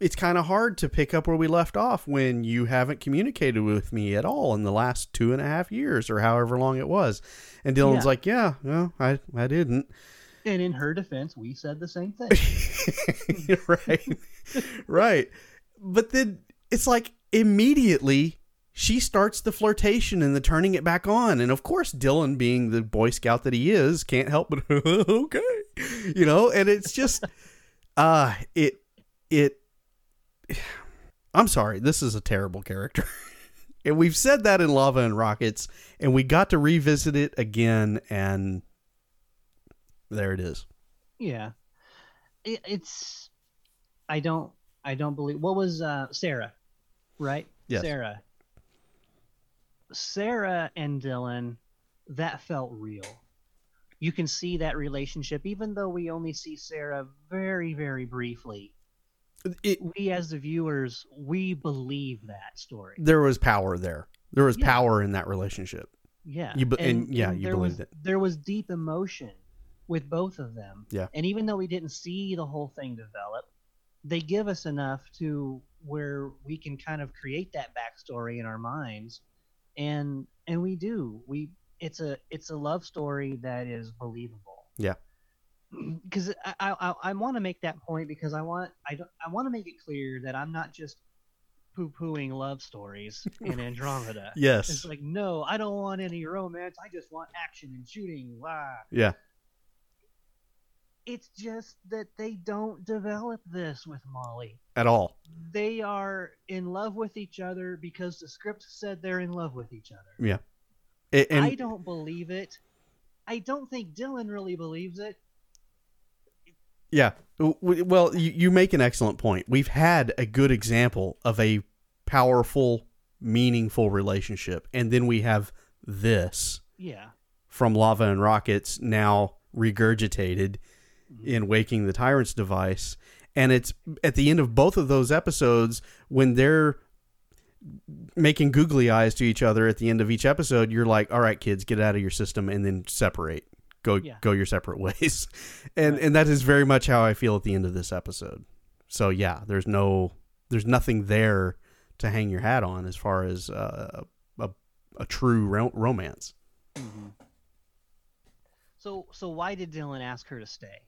it's kind of hard to pick up where we left off when you haven't communicated with me at all in the last two and a half years or however long it was. And Dylan's Yeah. like, "Yeah, no, I I didn't." and in her defense we said the same thing right, right. But then it's like immediately she starts the flirtation and the turning it back on. And of course, Dylan, being the Boy Scout that he is, can't help but okay, you know. And it's just, uh, it, it. I'm sorry, this is a terrible character. And we've said that in Lava and Rockets, and we got to revisit it again, and there it is. yeah it, it's i don't i don't believe what was uh sarah right Yes. sarah sarah and dylan that felt real you can see that relationship even though we only see sarah very very briefly It, we as the viewers we believe that story there was power there. There was Yeah. power in that relationship. yeah You be- and- yeah, you there was, believed it. there was deep emotion with both of them Yeah. and even though we didn't see the whole thing develop they give us enough to where we can kind of create that backstory in our minds and and we do we it's a it's a love story that is believable Yeah. because i i, I want to make that point because i want i don't i want to make it clear that i'm not just poo-pooing love stories in andromeda Yes. it's like, no, I don't want any romance. I just want action and shooting. Wow. yeah. It's just that they don't develop this with Molly. At all. They are in love with each other because the script said they're in love with each other. A- And I don't believe it. I don't think Dylan really believes it. Yeah. Well, you, you make an excellent point. We've had a good example of a powerful, meaningful relationship, and then we have this Yeah. from Lava and Rockets now regurgitated in Waking the Tyrant's device. And it's at the end of both of those episodes when they're making googly eyes to each other at the end of each episode, you're like, all right, kids, get out of your system and then separate. Go Yeah. go your separate ways. And Right. and that is very much how I feel at the end of this episode. So yeah, there's no there's nothing there to hang your hat on as far as uh, a a true ro- romance. hmm So so why did Dylan ask her to stay?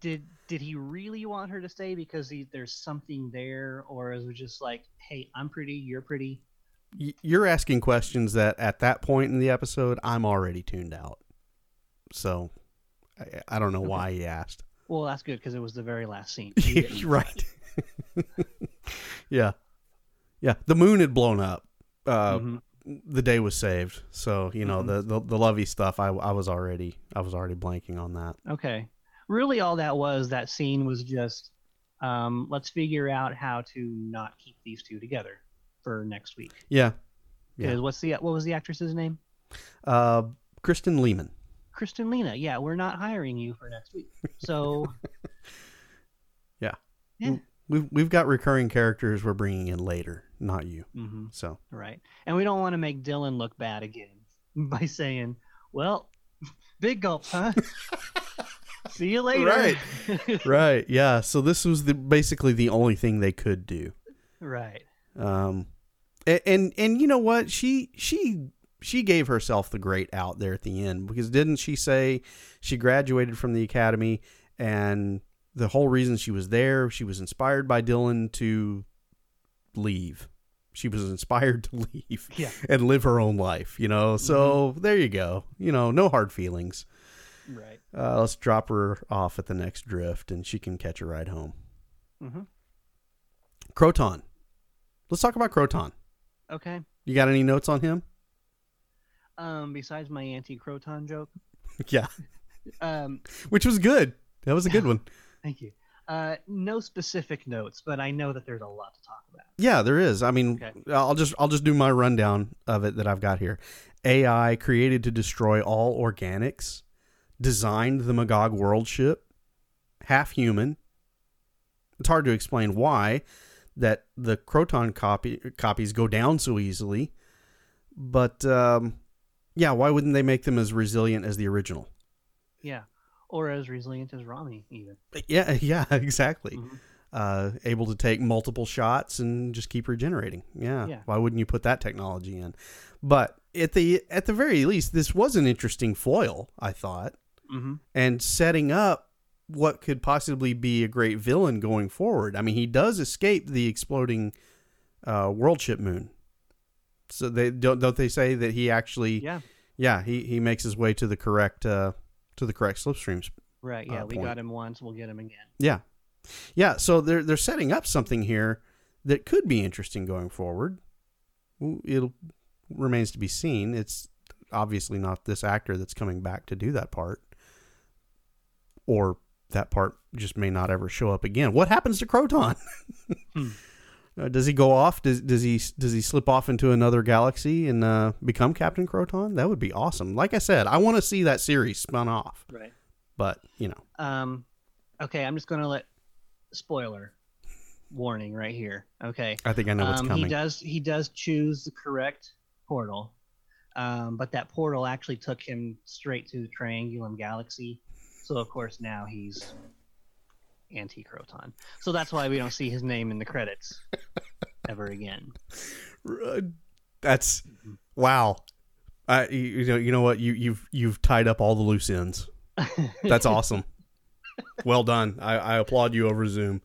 Did did he really want her to stay because he, there's something there, or is it just like, hey, I'm pretty, you're pretty? You're asking questions that at that point in the episode I'm already tuned out. So I, I don't know why he asked. Well, that's good because it was the very last scene. right. yeah. Yeah. The moon had blown up. Uh, Mhm. The day was saved. So, you know, Mhm. the, the, the lovey stuff, I, I was already, I was already blanking on that. Okay. Really, all that was that scene was just um, let's figure out how to not keep these two together for next week. Yeah. Because Yeah. what's the what was the actress's name? Uh, Kristen Lehman. Kristen Lehman. Yeah, we're not hiring you for next week. So Yeah. Yeah. We've, we've got recurring characters we're bringing in later, not you. hmm So, right, and we don't want to make Dylan look bad again by saying, "Well, big gulps, huh?" See you later. Right. right. Yeah. So this was the basically the only thing they could do. right. Um, and, and and you know what? She she she gave herself the great out there at the end because didn't she say she graduated from the academy and the whole reason she was there, she was inspired by Dylan to leave. She was inspired to leave Yeah. and live her own life, you know. So there you go. You know, no hard feelings. Right. Uh, let's drop her off at the next drift and she can catch a ride home. hmm Kroton. Let's talk about Kroton. Okay. You got any notes on him? Um, besides my anti-kroton joke, yeah. um, Which was good. That was a good one. Thank you. Uh, no specific notes, but I know that there's a lot to talk about. Yeah, there is. I mean, Okay. I'll just I'll just do my rundown of it that I've got here. AI created to destroy all organics, designed the Magog world ship, half human. It's hard to explain why that the Kroton copy copies go down so easily, but um, yeah, why wouldn't they make them as resilient as the original? Yeah. Or as resilient as Rommie, even. Yeah, yeah, exactly. Mhm. Uh, able to take multiple shots and just keep regenerating. Yeah. Yeah. Why wouldn't you put that technology in? But at the at the very least, this was an interesting foil. I thought, Mm-hmm. and setting up what could possibly be a great villain going forward. I mean, he does escape the exploding uh, world ship moon. So they don't don't they say that he actually Yeah. yeah he, he makes his way to the correct uh, to the correct slipstreams Right. Yeah. Uh, we point. got him once. We'll get him again. Yeah. Yeah, so they're they're setting up something here that could be interesting going forward. It remains to be seen. It's obviously not this actor that's coming back to do that part. Or that part just may not ever show up again. What happens to Kroton? Hmm. Uh, does he go off? Does does he does he slip off into another galaxy and uh, become Captain Kroton? That would be awesome. Like I said, I want to see that series spun off. Right. But you know, Um, okay. I'm just gonna let spoiler warning right here. Okay. I think I know what's um, coming. He does. He does choose the correct portal, um, but that portal actually took him straight to the Triangulum Galaxy. So of course now he's anti-Kroton. So that's why we don't see his name in the credits ever again. Uh, That's wow. I you, know you know what you you've you've tied up all the loose ends. That's awesome. well done. I, I applaud you over Zoom.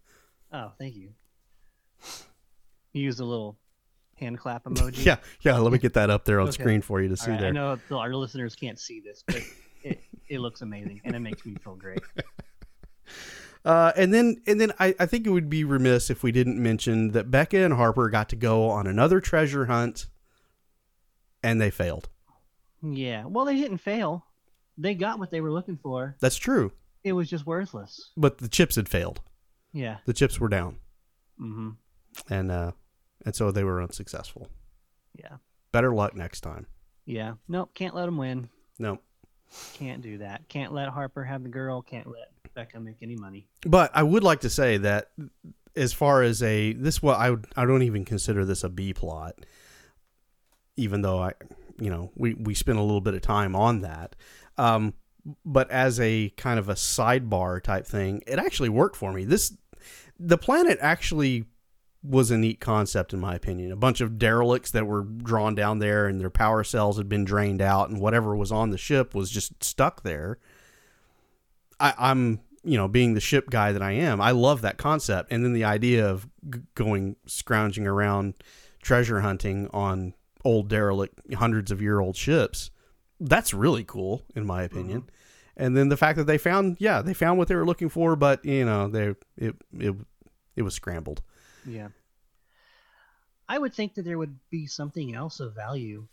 oh, thank you. You used a little hand clap emoji. Yeah, yeah. Let me get that up there on Okay. screen for you to All see right, I know our listeners can't see this, but it, it looks amazing and it makes me feel great. Uh, and then and then I, I think it would be remiss if we didn't mention that Beka and Harper got to go on another treasure hunt, and they failed. Yeah. Well, they didn't fail. They got what they were looking for. That's true. It was just worthless. but the chips had failed. Yeah. The chips were down, Mm-hmm. and uh, and so they were unsuccessful. Yeah. Better luck next time. Yeah. Nope. Can't let them win. Nope. Can't do that. Can't let Harper have the girl. Can't let Beka make any money. but I would like to say that as far as a this what I would I don't even consider this a B plot, even though I you know we we spent a little bit of time on that. Um, but as a kind of a sidebar type thing, it actually worked for me. This the planet actually was a neat concept in my opinion. A bunch of derelicts that were drawn down there and their power cells had been drained out and whatever was on the ship was just stuck there. I, I'm you know being the ship guy that I am, I love that concept. And then the idea of g- going scrounging around treasure hunting on old derelict hundreds of year old ships that's really cool in my opinion mm-hmm. and then the fact that they found yeah they found what they were looking for but you know they it it, it was scrambled Yeah. I would think that there would be something else of value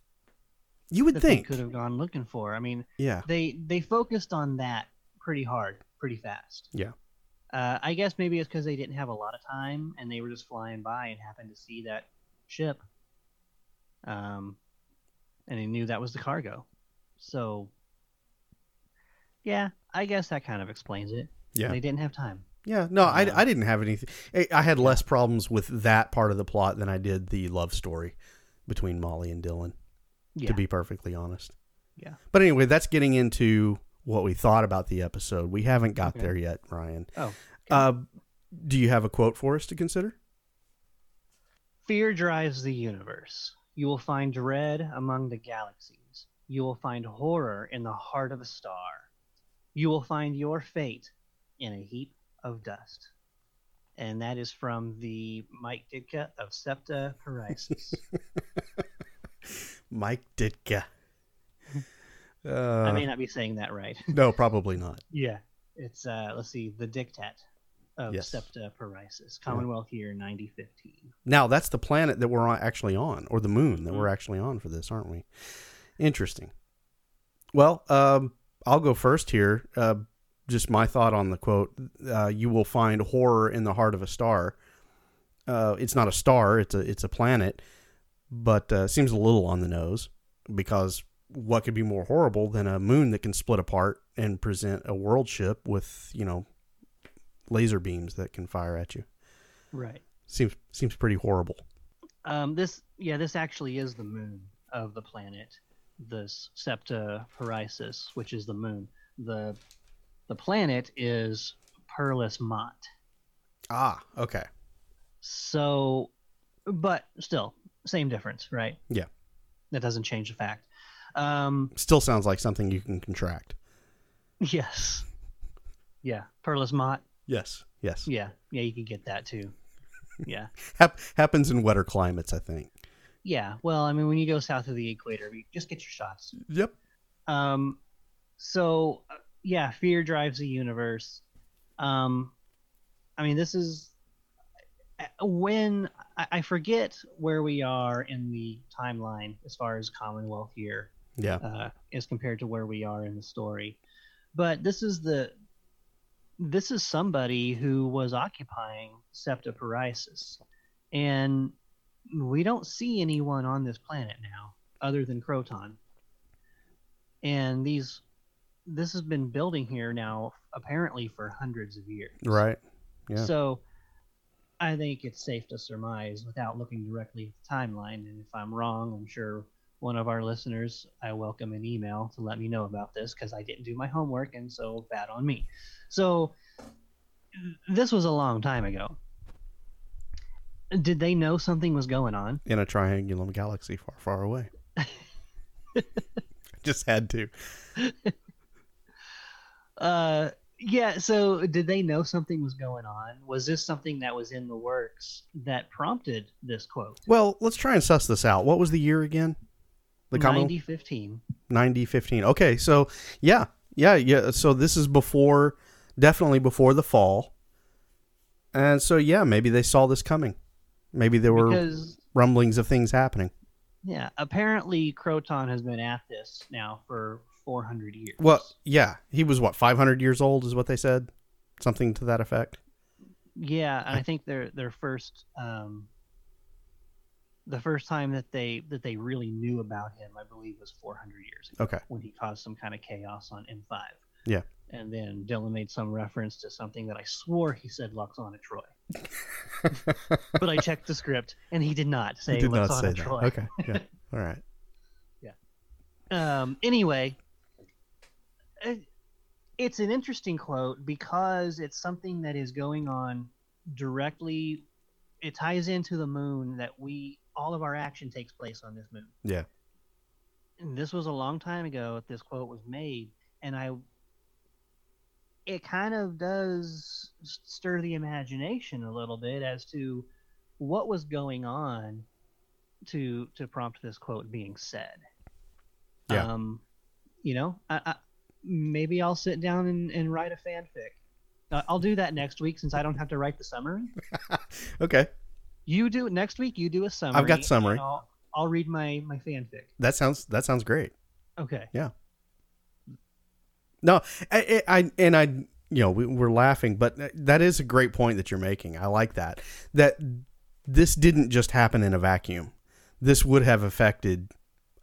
you would think they could have gone looking for. I mean, yeah they they focused on that pretty hard, pretty fast. yeah Uh, I guess maybe it's because they didn't have a lot of time and they were just flying by and happened to see that ship. Um, and they knew that was the cargo. So, yeah, I guess that kind of explains it. yeah They didn't have time. yeah no I, Uh, I didn't have anything I- i had less problems with that part of the plot than i did the love story between molly and dylan Yeah. to be perfectly honest Yeah. but anyway that's getting into what we thought about the episode we haven't got Okay. there yet ryan Oh. uh, do you have a quote for us to consider Fear drives the universe. You will find dread among the galaxies. You will find horror in the heart of a star. You will find your fate in a heap of dust. And that is from the Mike Ditka of Septa Parisis. Mike Ditka. Uh, I may not be saying that right. no, probably not. yeah. It's, uh, let's see, the Dictat of Yes. Septa Parisis. Commonwealth year 9015. Now that's the planet that we're on, actually on, or the moon that we're Mm-hmm. actually on for this, aren't we? Interesting. Well, um, I'll go first here. Uh, just my thought on the quote: uh, "You will find horror in the heart of a star." Uh, it's not a star; it's a it's a planet, but uh, seems a little on the nose because what could be more horrible than a moon that can split apart and present a world ship with you know laser beams that can fire at you? Right. Seems seems pretty horrible. Um, this, yeah, this actually is the moon of the planet, this Septa Parisis, which is the moon. the The planet is Perlis Mott. Ah, okay. So, but still, same difference, right? Yeah. That doesn't change the fact. Um, Still sounds like something you can contract. yes. Yeah, Perlis Mott. Yes. Yes. Yeah, yeah, you can get that too. Yeah. Hap- happens in wetter climates, I think. Yeah, well, I mean, when you go south of the equator, you just get your shots. Yep. Um, so uh, yeah, fear drives the universe. Um, I mean, this is uh, when I, I forget where we are in the timeline as far as Commonwealth year Yeah. uh, as compared to where we are in the story. But this is the this is somebody who was occupying Septa Parisis, and we don't see anyone on this planet now other than Kroton. And these this has been building here now apparently for hundreds of years. Right. Yeah. So I think it's safe to surmise without looking directly at the timeline. And if I'm wrong, I'm sure one of our listeners, I welcome an email to let me know about this because I didn't do my homework and so bad on me. So this was a long time ago. Did they know something was going on? In a triangulum galaxy far, far away. Just had to. Uh, yeah. So, did they know something was going on? Was this something that was in the works that prompted this quote? Well, let's try and suss this out. What was the year again? The common 9015. 90 15. Okay, so yeah. Yeah, yeah. So this is before definitely before the fall. And so yeah, maybe they saw this coming. Maybe there were Because rumblings of things happening. Yeah, apparently Kroton has been at this now for 400 years. Well, yeah, he was what 500 years old is what they said, something to that effect. Yeah, and I think their their first um, the first time that they that they really knew about him, I believe, was 400 years ago Okay. when he caused some kind of chaos on M5. Yeah. And then Dylan made some reference to something that I swore he said Lwaxana Troi, but I checked the script and he did not say He did not Lwaxana say that. Troi. Okay. Yeah. All right. Um, anyway, it's an interesting quote because it's something that is going on directly. It ties into the moon that we all of our action takes place on this moon. Yeah. And this was a long time ago that this quote was made, and I. It kind of does stir the imagination a little bit as to what was going on to to prompt this quote being said. Yeah. Um, you know, I, I, maybe I'll sit down and, and write a fanfic. Uh, I'll do that next week since I don't have to write the summary. Okay. You do next week. You do a summary. I've got summary. I'll, I'll read my my fanfic. That sounds that sounds great. Okay. Yeah. No, I, I and I, you know, we, we're laughing, but that is a great point that you're making. I like that. That this didn't just happen in a vacuum. This would have affected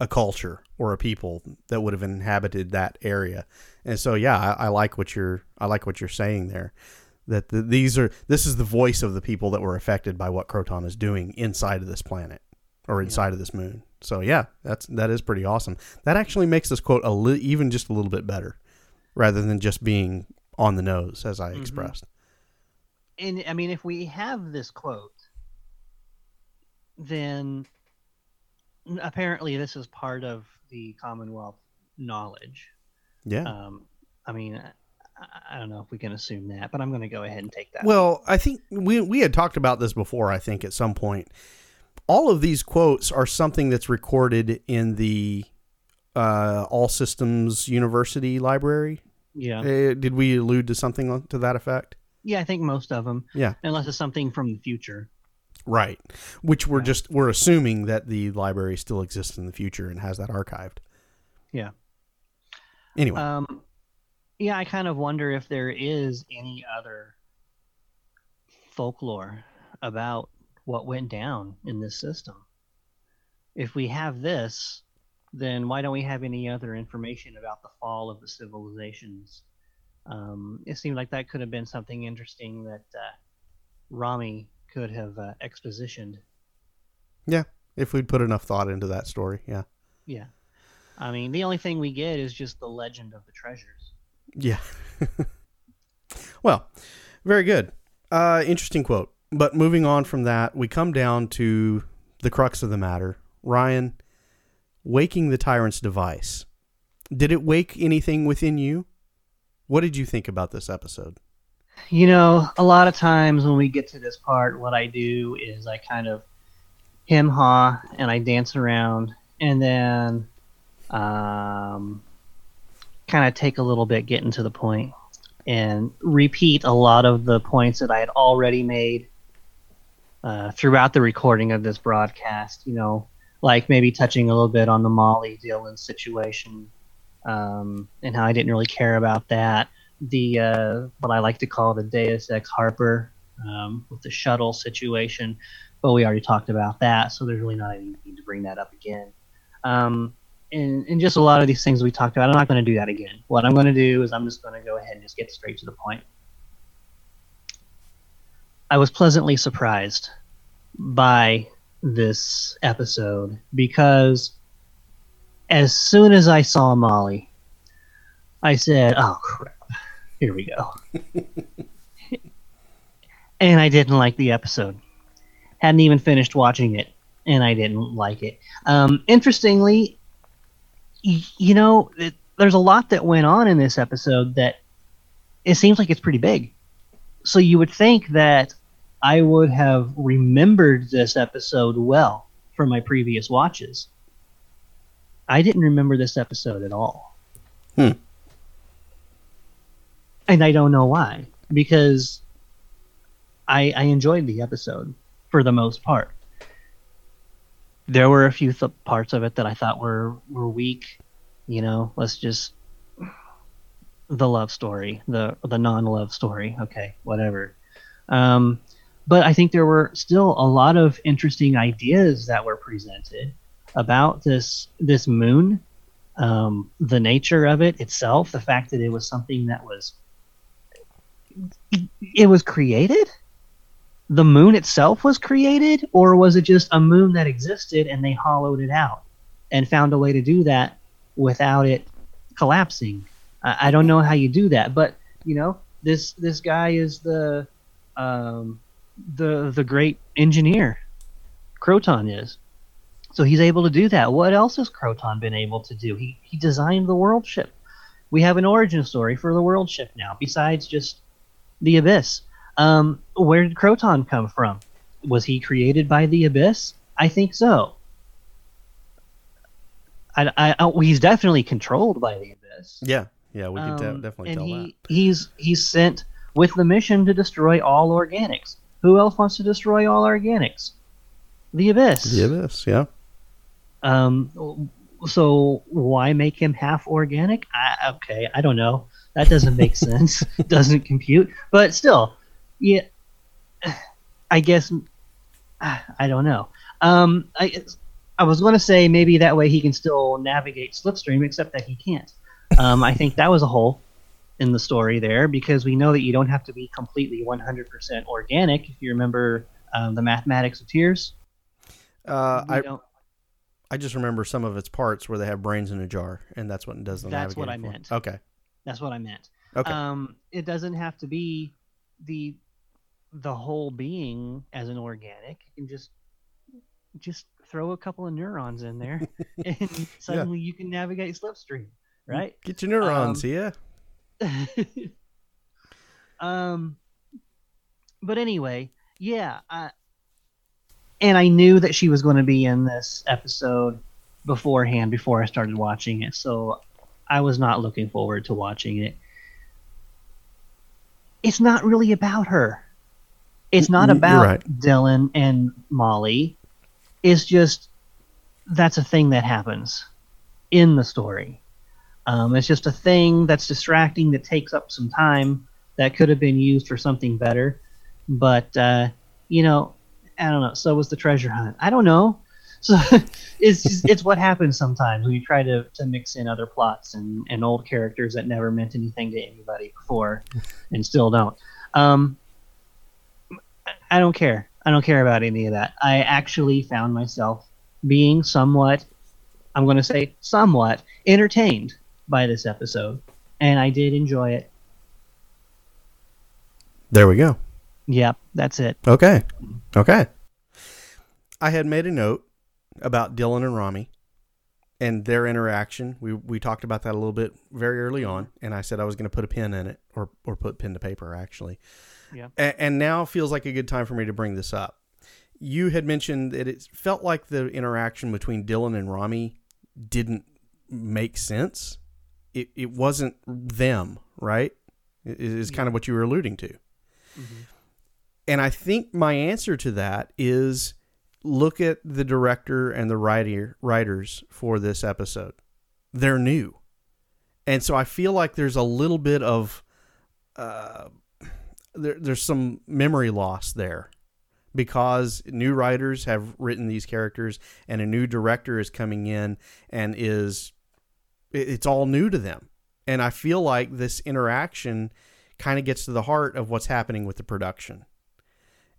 a culture or a people that would have inhabited that area. And so, yeah, I, I like what you're. I like what you're saying there. That the, these are. This is the voice of the people that were affected by what Kroton is doing inside of this planet or inside of this moon. So yeah, that's that is pretty awesome. That actually makes this quote a li- even just a little bit better, rather than just being on the nose as I expressed. And I mean, if we have this quote, then apparently this is part of the Commonwealth knowledge. Yeah. Um, I mean, I, don't know if we can assume that, but I'm going to go ahead and take that. Well, I think we we had talked about this before. I think at some point, all of these quotes are something that's recorded in the uh, All Systems University library. yeah, Uh, did we allude to something to that effect? yeah, I think most of them, Yeah. unless it's something from the future. Right. Which we're Yeah. just we're assuming that the library still exists in the future and has that archived. Yeah. Anyway, Um, yeah, I kind of wonder if there is any other folklore about what went down in this system. If we have this, then why don't we have any other information about the fall of the civilizations? Um, it seemed like that could have been something interesting that uh, Rommie could have uh, expositioned. Yeah, if we'd put enough thought into that story, yeah. Yeah. I mean, the only thing we get is just the legend of the treasures. Yeah. well, very good. Uh, interesting quote. But moving on from that, we come down to the crux of the matter. Ryan, waking the tyrant's device. Did it wake anything within you? What did you think about this episode? You know, a lot of times when we get to this part, what I do is I kind of hem haw and I dance around and then um, kind of take a little bit getting to the point and repeat a lot of the points that I had already made uh, throughout the recording of this broadcast. You know, like maybe touching a little bit on the Molly Dylan situation um, and how I didn't really care about that the uh, what I like to call the Deus Ex Harper um, with the shuttle situation, but we already talked about that, so there's really not any need to bring that up again. Um, and, and just a lot of these things we talked about, I'm not going to do that again. What I'm going to do is I'm just going to go ahead and just get straight to the point. I was pleasantly surprised by this episode because as soon as I saw Molly, I said, "Oh crap, here we go." and I didn't like the episode. Hadn't even finished watching it, and I didn't like it. Um, interestingly, you know, it, there's a lot that went on in this episode that it seems like it's pretty big. So you would think that I would have remembered this episode well from my previous watches. I didn't remember this episode at all. Hmm. And I don't know why. Because I, I enjoyed the episode for the most part. There were a few th- parts of it that I thought were, were weak. You know, let's just the love story, the the non-love story. Okay, whatever. Um, but I think there were still a lot of interesting ideas that were presented about this this moon, um, the nature of it itself, the fact that it was something that was it was created. The moon itself was created, or was it just a moon that existed and they hollowed it out and found a way to do that without it collapsing? I, I don't know how you do that, but you know, this this guy is the um, the the great engineer. Kroton is. So he's able to do that. What else has Kroton been able to do? He he designed the world ship. We have an origin story for the world ship now, besides just the Abyss. Um, where did Kroton come from? Was he created by the Abyss? I think so. I, I, I he's definitely controlled by the Abyss. Yeah, yeah, we can de- Um, definitely and tell he, that. He's he's sent with the mission to destroy all organics. Who else wants to destroy all organics? The Abyss. The abyss, yeah. Um, so why make him half organic? I, okay, I don't know. That doesn't make sense. doesn't compute. But still, yeah. I guess I don't know. Um, I I was going to say maybe that way he can still navigate Slipstream, except that he can't. Um, I think that was a hole in the story there because we know that you don't have to be completely 100% organic. If you remember um, the mathematics of tears, Uh, I don't- I just remember some of its parts where they have brains in a jar, and that's what it does the That's what I for. meant. Okay, That's what I meant. okay, Um, it doesn't have to be the the whole being as an organic. and just just throw a couple of neurons in there, and suddenly you can navigate Slipstream, right? get your neurons, um, yeah. um, but anyway, yeah. I, and I knew that she was going to be in this episode beforehand before I started watching it, so I was not looking forward to watching it. It's not really about her. It's not about right. Dylan and Molly. It's just that's a thing that happens in the story. Um, it's just a thing that's distracting that takes up some time that could have been used for something better. But uh, you know, I don't know. So was the treasure hunt. I don't know. So it's just, it's what happens sometimes when you try to, to mix in other plots and, and old characters that never meant anything to anybody before and still don't. Um, I- don't care. I don't care about any of that. I actually found myself being somewhat, I'm going to say somewhat, entertained by this episode. And I did enjoy it. There we go. Yep, that's it. Okay. Okay. I had made a note about Dylan and Rommie and their interaction. We we talked about that a little bit very early on, and I said I was going to put a pin in it, or or put pen to paper actually. Yeah. A- and now feels like a good time for me to bring this up. You had mentioned that it felt like the interaction between Dylan and Rommie didn't make sense. It it wasn't them, right? Is kind of what you were alluding to. And I think my answer to that is look at the director and the writer writers for this episode. They're new. And so I feel like there's a little bit of uh, there, there's some memory loss there because new writers have written these characters and a new director is coming in and is it's all new to them. And I feel like this interaction kind of gets to the heart of what's happening with the production.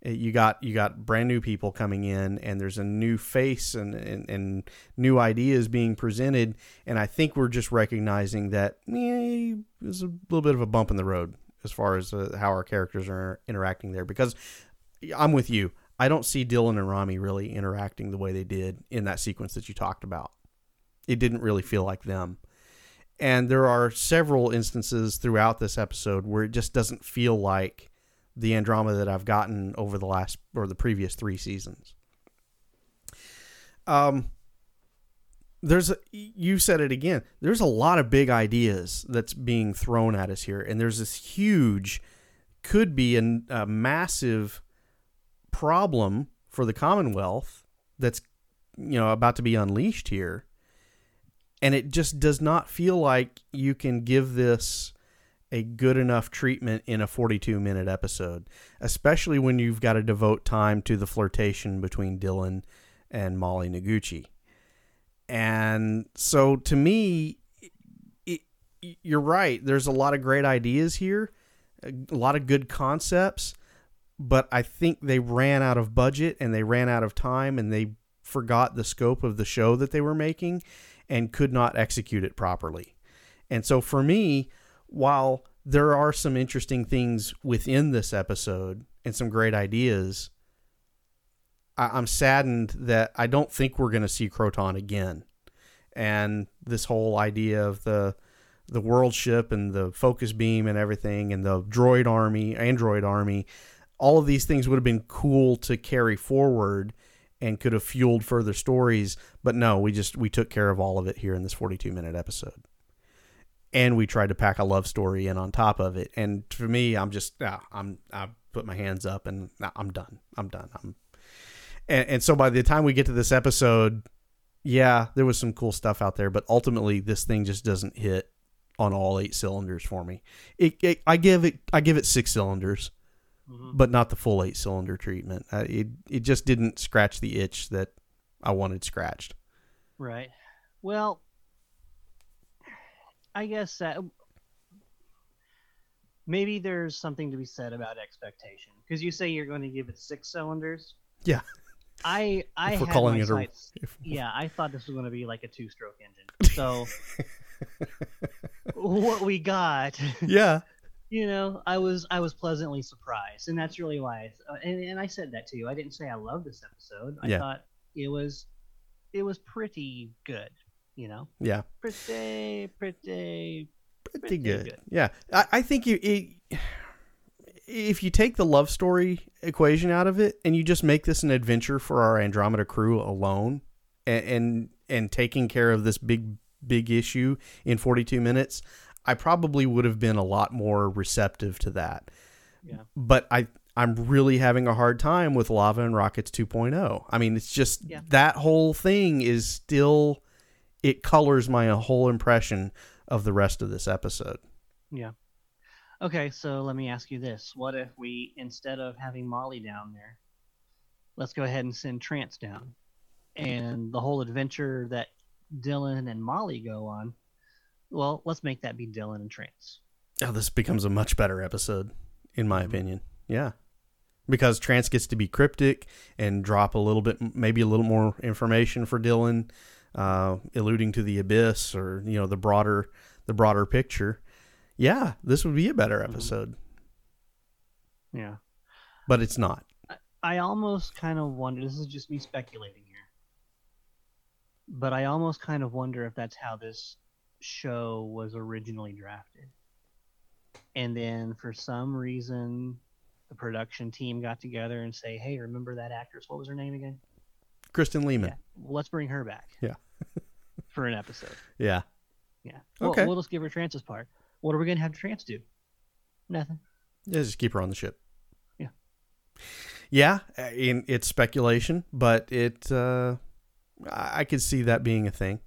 Uh, You got you got brand new people coming in, and there's a new face and, and, and new ideas being presented. And I think we're just recognizing that eh, there's a little bit of a bump in the road as far as uh, how our characters are interacting there. Because I'm with you, I don't see Dylan and Rommie really interacting the way they did in that sequence that you talked about. It didn't really feel like them. And there are several instances throughout this episode where it just doesn't feel like the Andromeda that I've gotten over the last or the previous three seasons. Um, there's a, you said it again. There's a lot of big ideas that's being thrown at us here, and there's this huge, could be a, a massive problem for the Commonwealth that's you know about to be unleashed here and it just does not feel like you can give this a good enough treatment in a 42 minute episode, especially when you've got to devote time to the flirtation between Dylan and Molly Noguchi. And so to me, it, you're right. There's a lot of great ideas here, a lot of good concepts, but I think they ran out of budget and they ran out of time and they forgot the scope of the show that they were making and could not execute it properly. And so for me, while there are some interesting things within this episode and some great ideas, I- am saddened that I don't think we're going to see Kroton again. And this whole idea of the the world ship and the focus beam and everything and the droid army, android army, all of these things would have been cool to carry forward and could have fueled further stories. But no, we just we took care of all of it here in this 42 minute episode, and we tried to pack a love story in on top of it. And for me, I'm just ah, I'm I put my hands up and I'm done. I'm done. I'm and, and so by the time we get to this episode, yeah, there was some cool stuff out there, but ultimately this thing just doesn't hit on all eight cylinders for me. It, it I give it I give it six cylinders mm-hmm. but not the full eight cylinder treatment. Uh, it it just didn't scratch the itch that I wanted scratched. Right. Well, I guess that maybe there's something to be said about expectation because you say you're going to give it six cylinders. Yeah. I I if we're calling it sights, a, if, yeah I thought this was going to be like a two stroke engine. So what we got yeah you know, I was I was pleasantly surprised, and that's really why. I, uh, and, and I said that to you. I didn't say I love this episode. I yeah. thought it was it was pretty good. You know. Yeah. Pretty, pretty, pretty, pretty good. good. Yeah, I, I think you. It, if you take the love story equation out of it and you just make this an adventure for our Andromeda crew alone and and, and taking care of this big big issue in 42 minutes, I probably would have been a lot more receptive to that. Yeah. But I I'm really having a hard time with Lava and Rockets 2.0. I mean, it's just yeah. that whole thing is still it colors my whole impression of the rest of this episode. Yeah. Okay, so let me ask you this. What if we instead of having Molly down there, let's go ahead and send Trance down. And the whole adventure that Dylan and Molly go on well, let's make that be Dylan and Trance. Oh, this becomes a much better episode, in my mm-hmm. opinion. Yeah. Because Trance gets to be cryptic and drop a little bit, maybe a little more information for Dylan, uh, alluding to the abyss or you know the broader the broader picture. Yeah, this would be a better mm-hmm. episode. Mm-hmm. Yeah, but it's not. I, I almost kind of wonder. This is just me speculating here, but I almost kind of wonder if that's how this show was originally drafted. And then for some reason, the production team got together and say, "Hey, remember that actress? What was her name again?" Kristen Lehman. Yeah. Well, let's bring her back. Yeah. for an episode. Yeah. Yeah. Well, okay. We'll just give her Trance's part. What are we gonna have Trance do? Nothing. Yeah, just keep her on the ship. Yeah. Yeah, in it's speculation, but it uh, I could see that being a thing.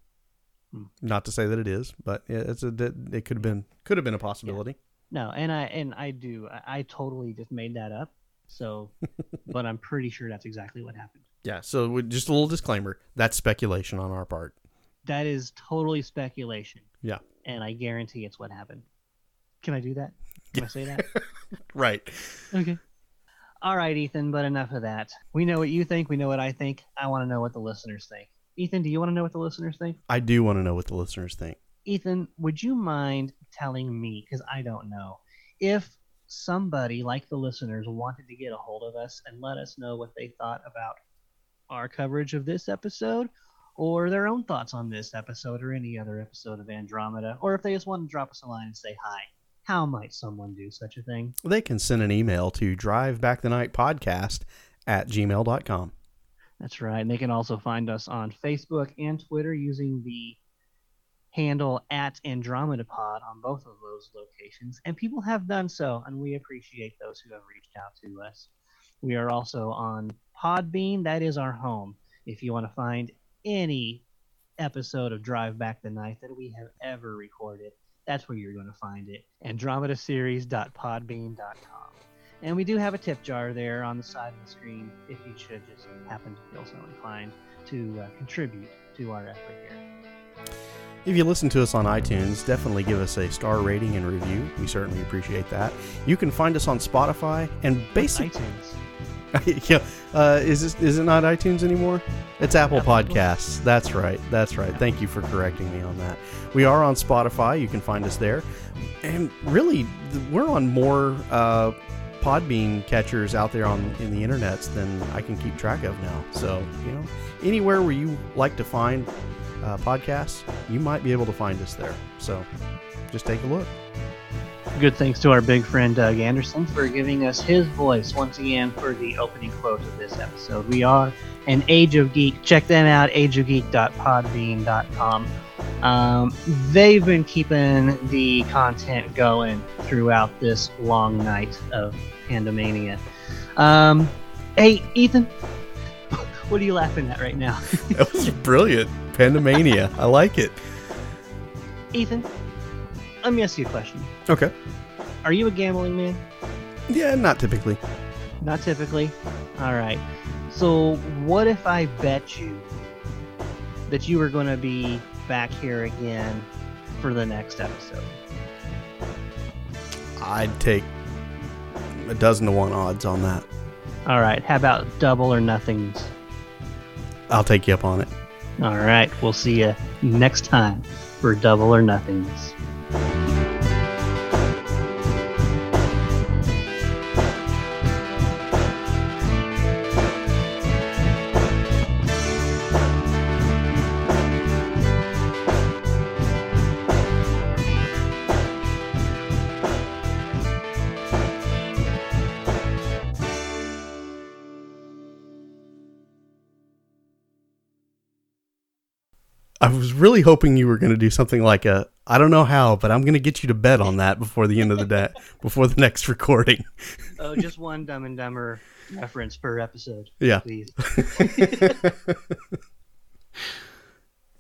Hmm. Not to say that it is, but it's a it could have been could have been a possibility. Yeah. No, and I and I do I, I totally just made that up. So, but I'm pretty sure that's exactly what happened. Yeah. So just a little disclaimer: that's speculation on our part. That is totally speculation. Yeah. And I guarantee it's what happened. Can I do that? Can I say that? right. Okay. All right, Ethan. But enough of that. We know what you think. We know what I think. I want to know what the listeners think. Ethan, do you want to know what the listeners think? I do want to know what the listeners think. Ethan, would you mind telling me, because I don't know, if somebody like the listeners wanted to get a hold of us and let us know what they thought about our coverage of this episode or their own thoughts on this episode or any other episode of Andromeda, or if they just want to drop us a line and say hi, how might someone do such a thing? They can send an email to drivebackthenightpodcast at gmail.com. That's right. And they can also find us on Facebook and Twitter using the handle at Andromeda Pod on both of those locations. And people have done so, and we appreciate those who have reached out to us. We are also on Podbean. That is our home. If you want to find any episode of Drive Back the Night that we have ever recorded. That's where you're going to find it. AndromedaSeries.podbean.com. And we do have a tip jar there on the side of the screen if you should just happen to feel so inclined to uh, contribute to our effort here. If you listen to us on iTunes, definitely give us a star rating and review. We certainly appreciate that. You can find us on Spotify and basically. yeah, uh, is this, is it not iTunes anymore? It's Apple Apple. Podcasts. That's right. That's right. Thank you for correcting me on that. We are on Spotify. You can find us there, and really, we're on more uh, Podbean catchers out there on in the internets than I can keep track of now. So you know, anywhere where you like to find uh, podcasts, you might be able to find us there. So just take a look. Good thanks to our big friend Doug Anderson for giving us his voice once again for the opening quote of this episode. We are an Age of Geek. Check them out, ageofgeek.podbean.com. Um, they've been keeping the content going throughout this long night of Pandomania. Um, hey, Ethan, what are you laughing at right now? That was brilliant. Pandemania. I like it. Ethan, let me ask you a question. Okay. Are you a gambling man? Yeah, not typically. Not typically. All right. So, what if I bet you that you were going to be back here again for the next episode? I'd take a dozen to one odds on that. All right. How about double or nothings? I'll take you up on it. All right. We'll see you next time for double or nothings. I was really hoping you were going to do something like a I don't know how, but I'm going to get you to bet on that before the end of the day, before the next recording. Oh, just one Dumb and Dumber reference per episode, Yeah. please.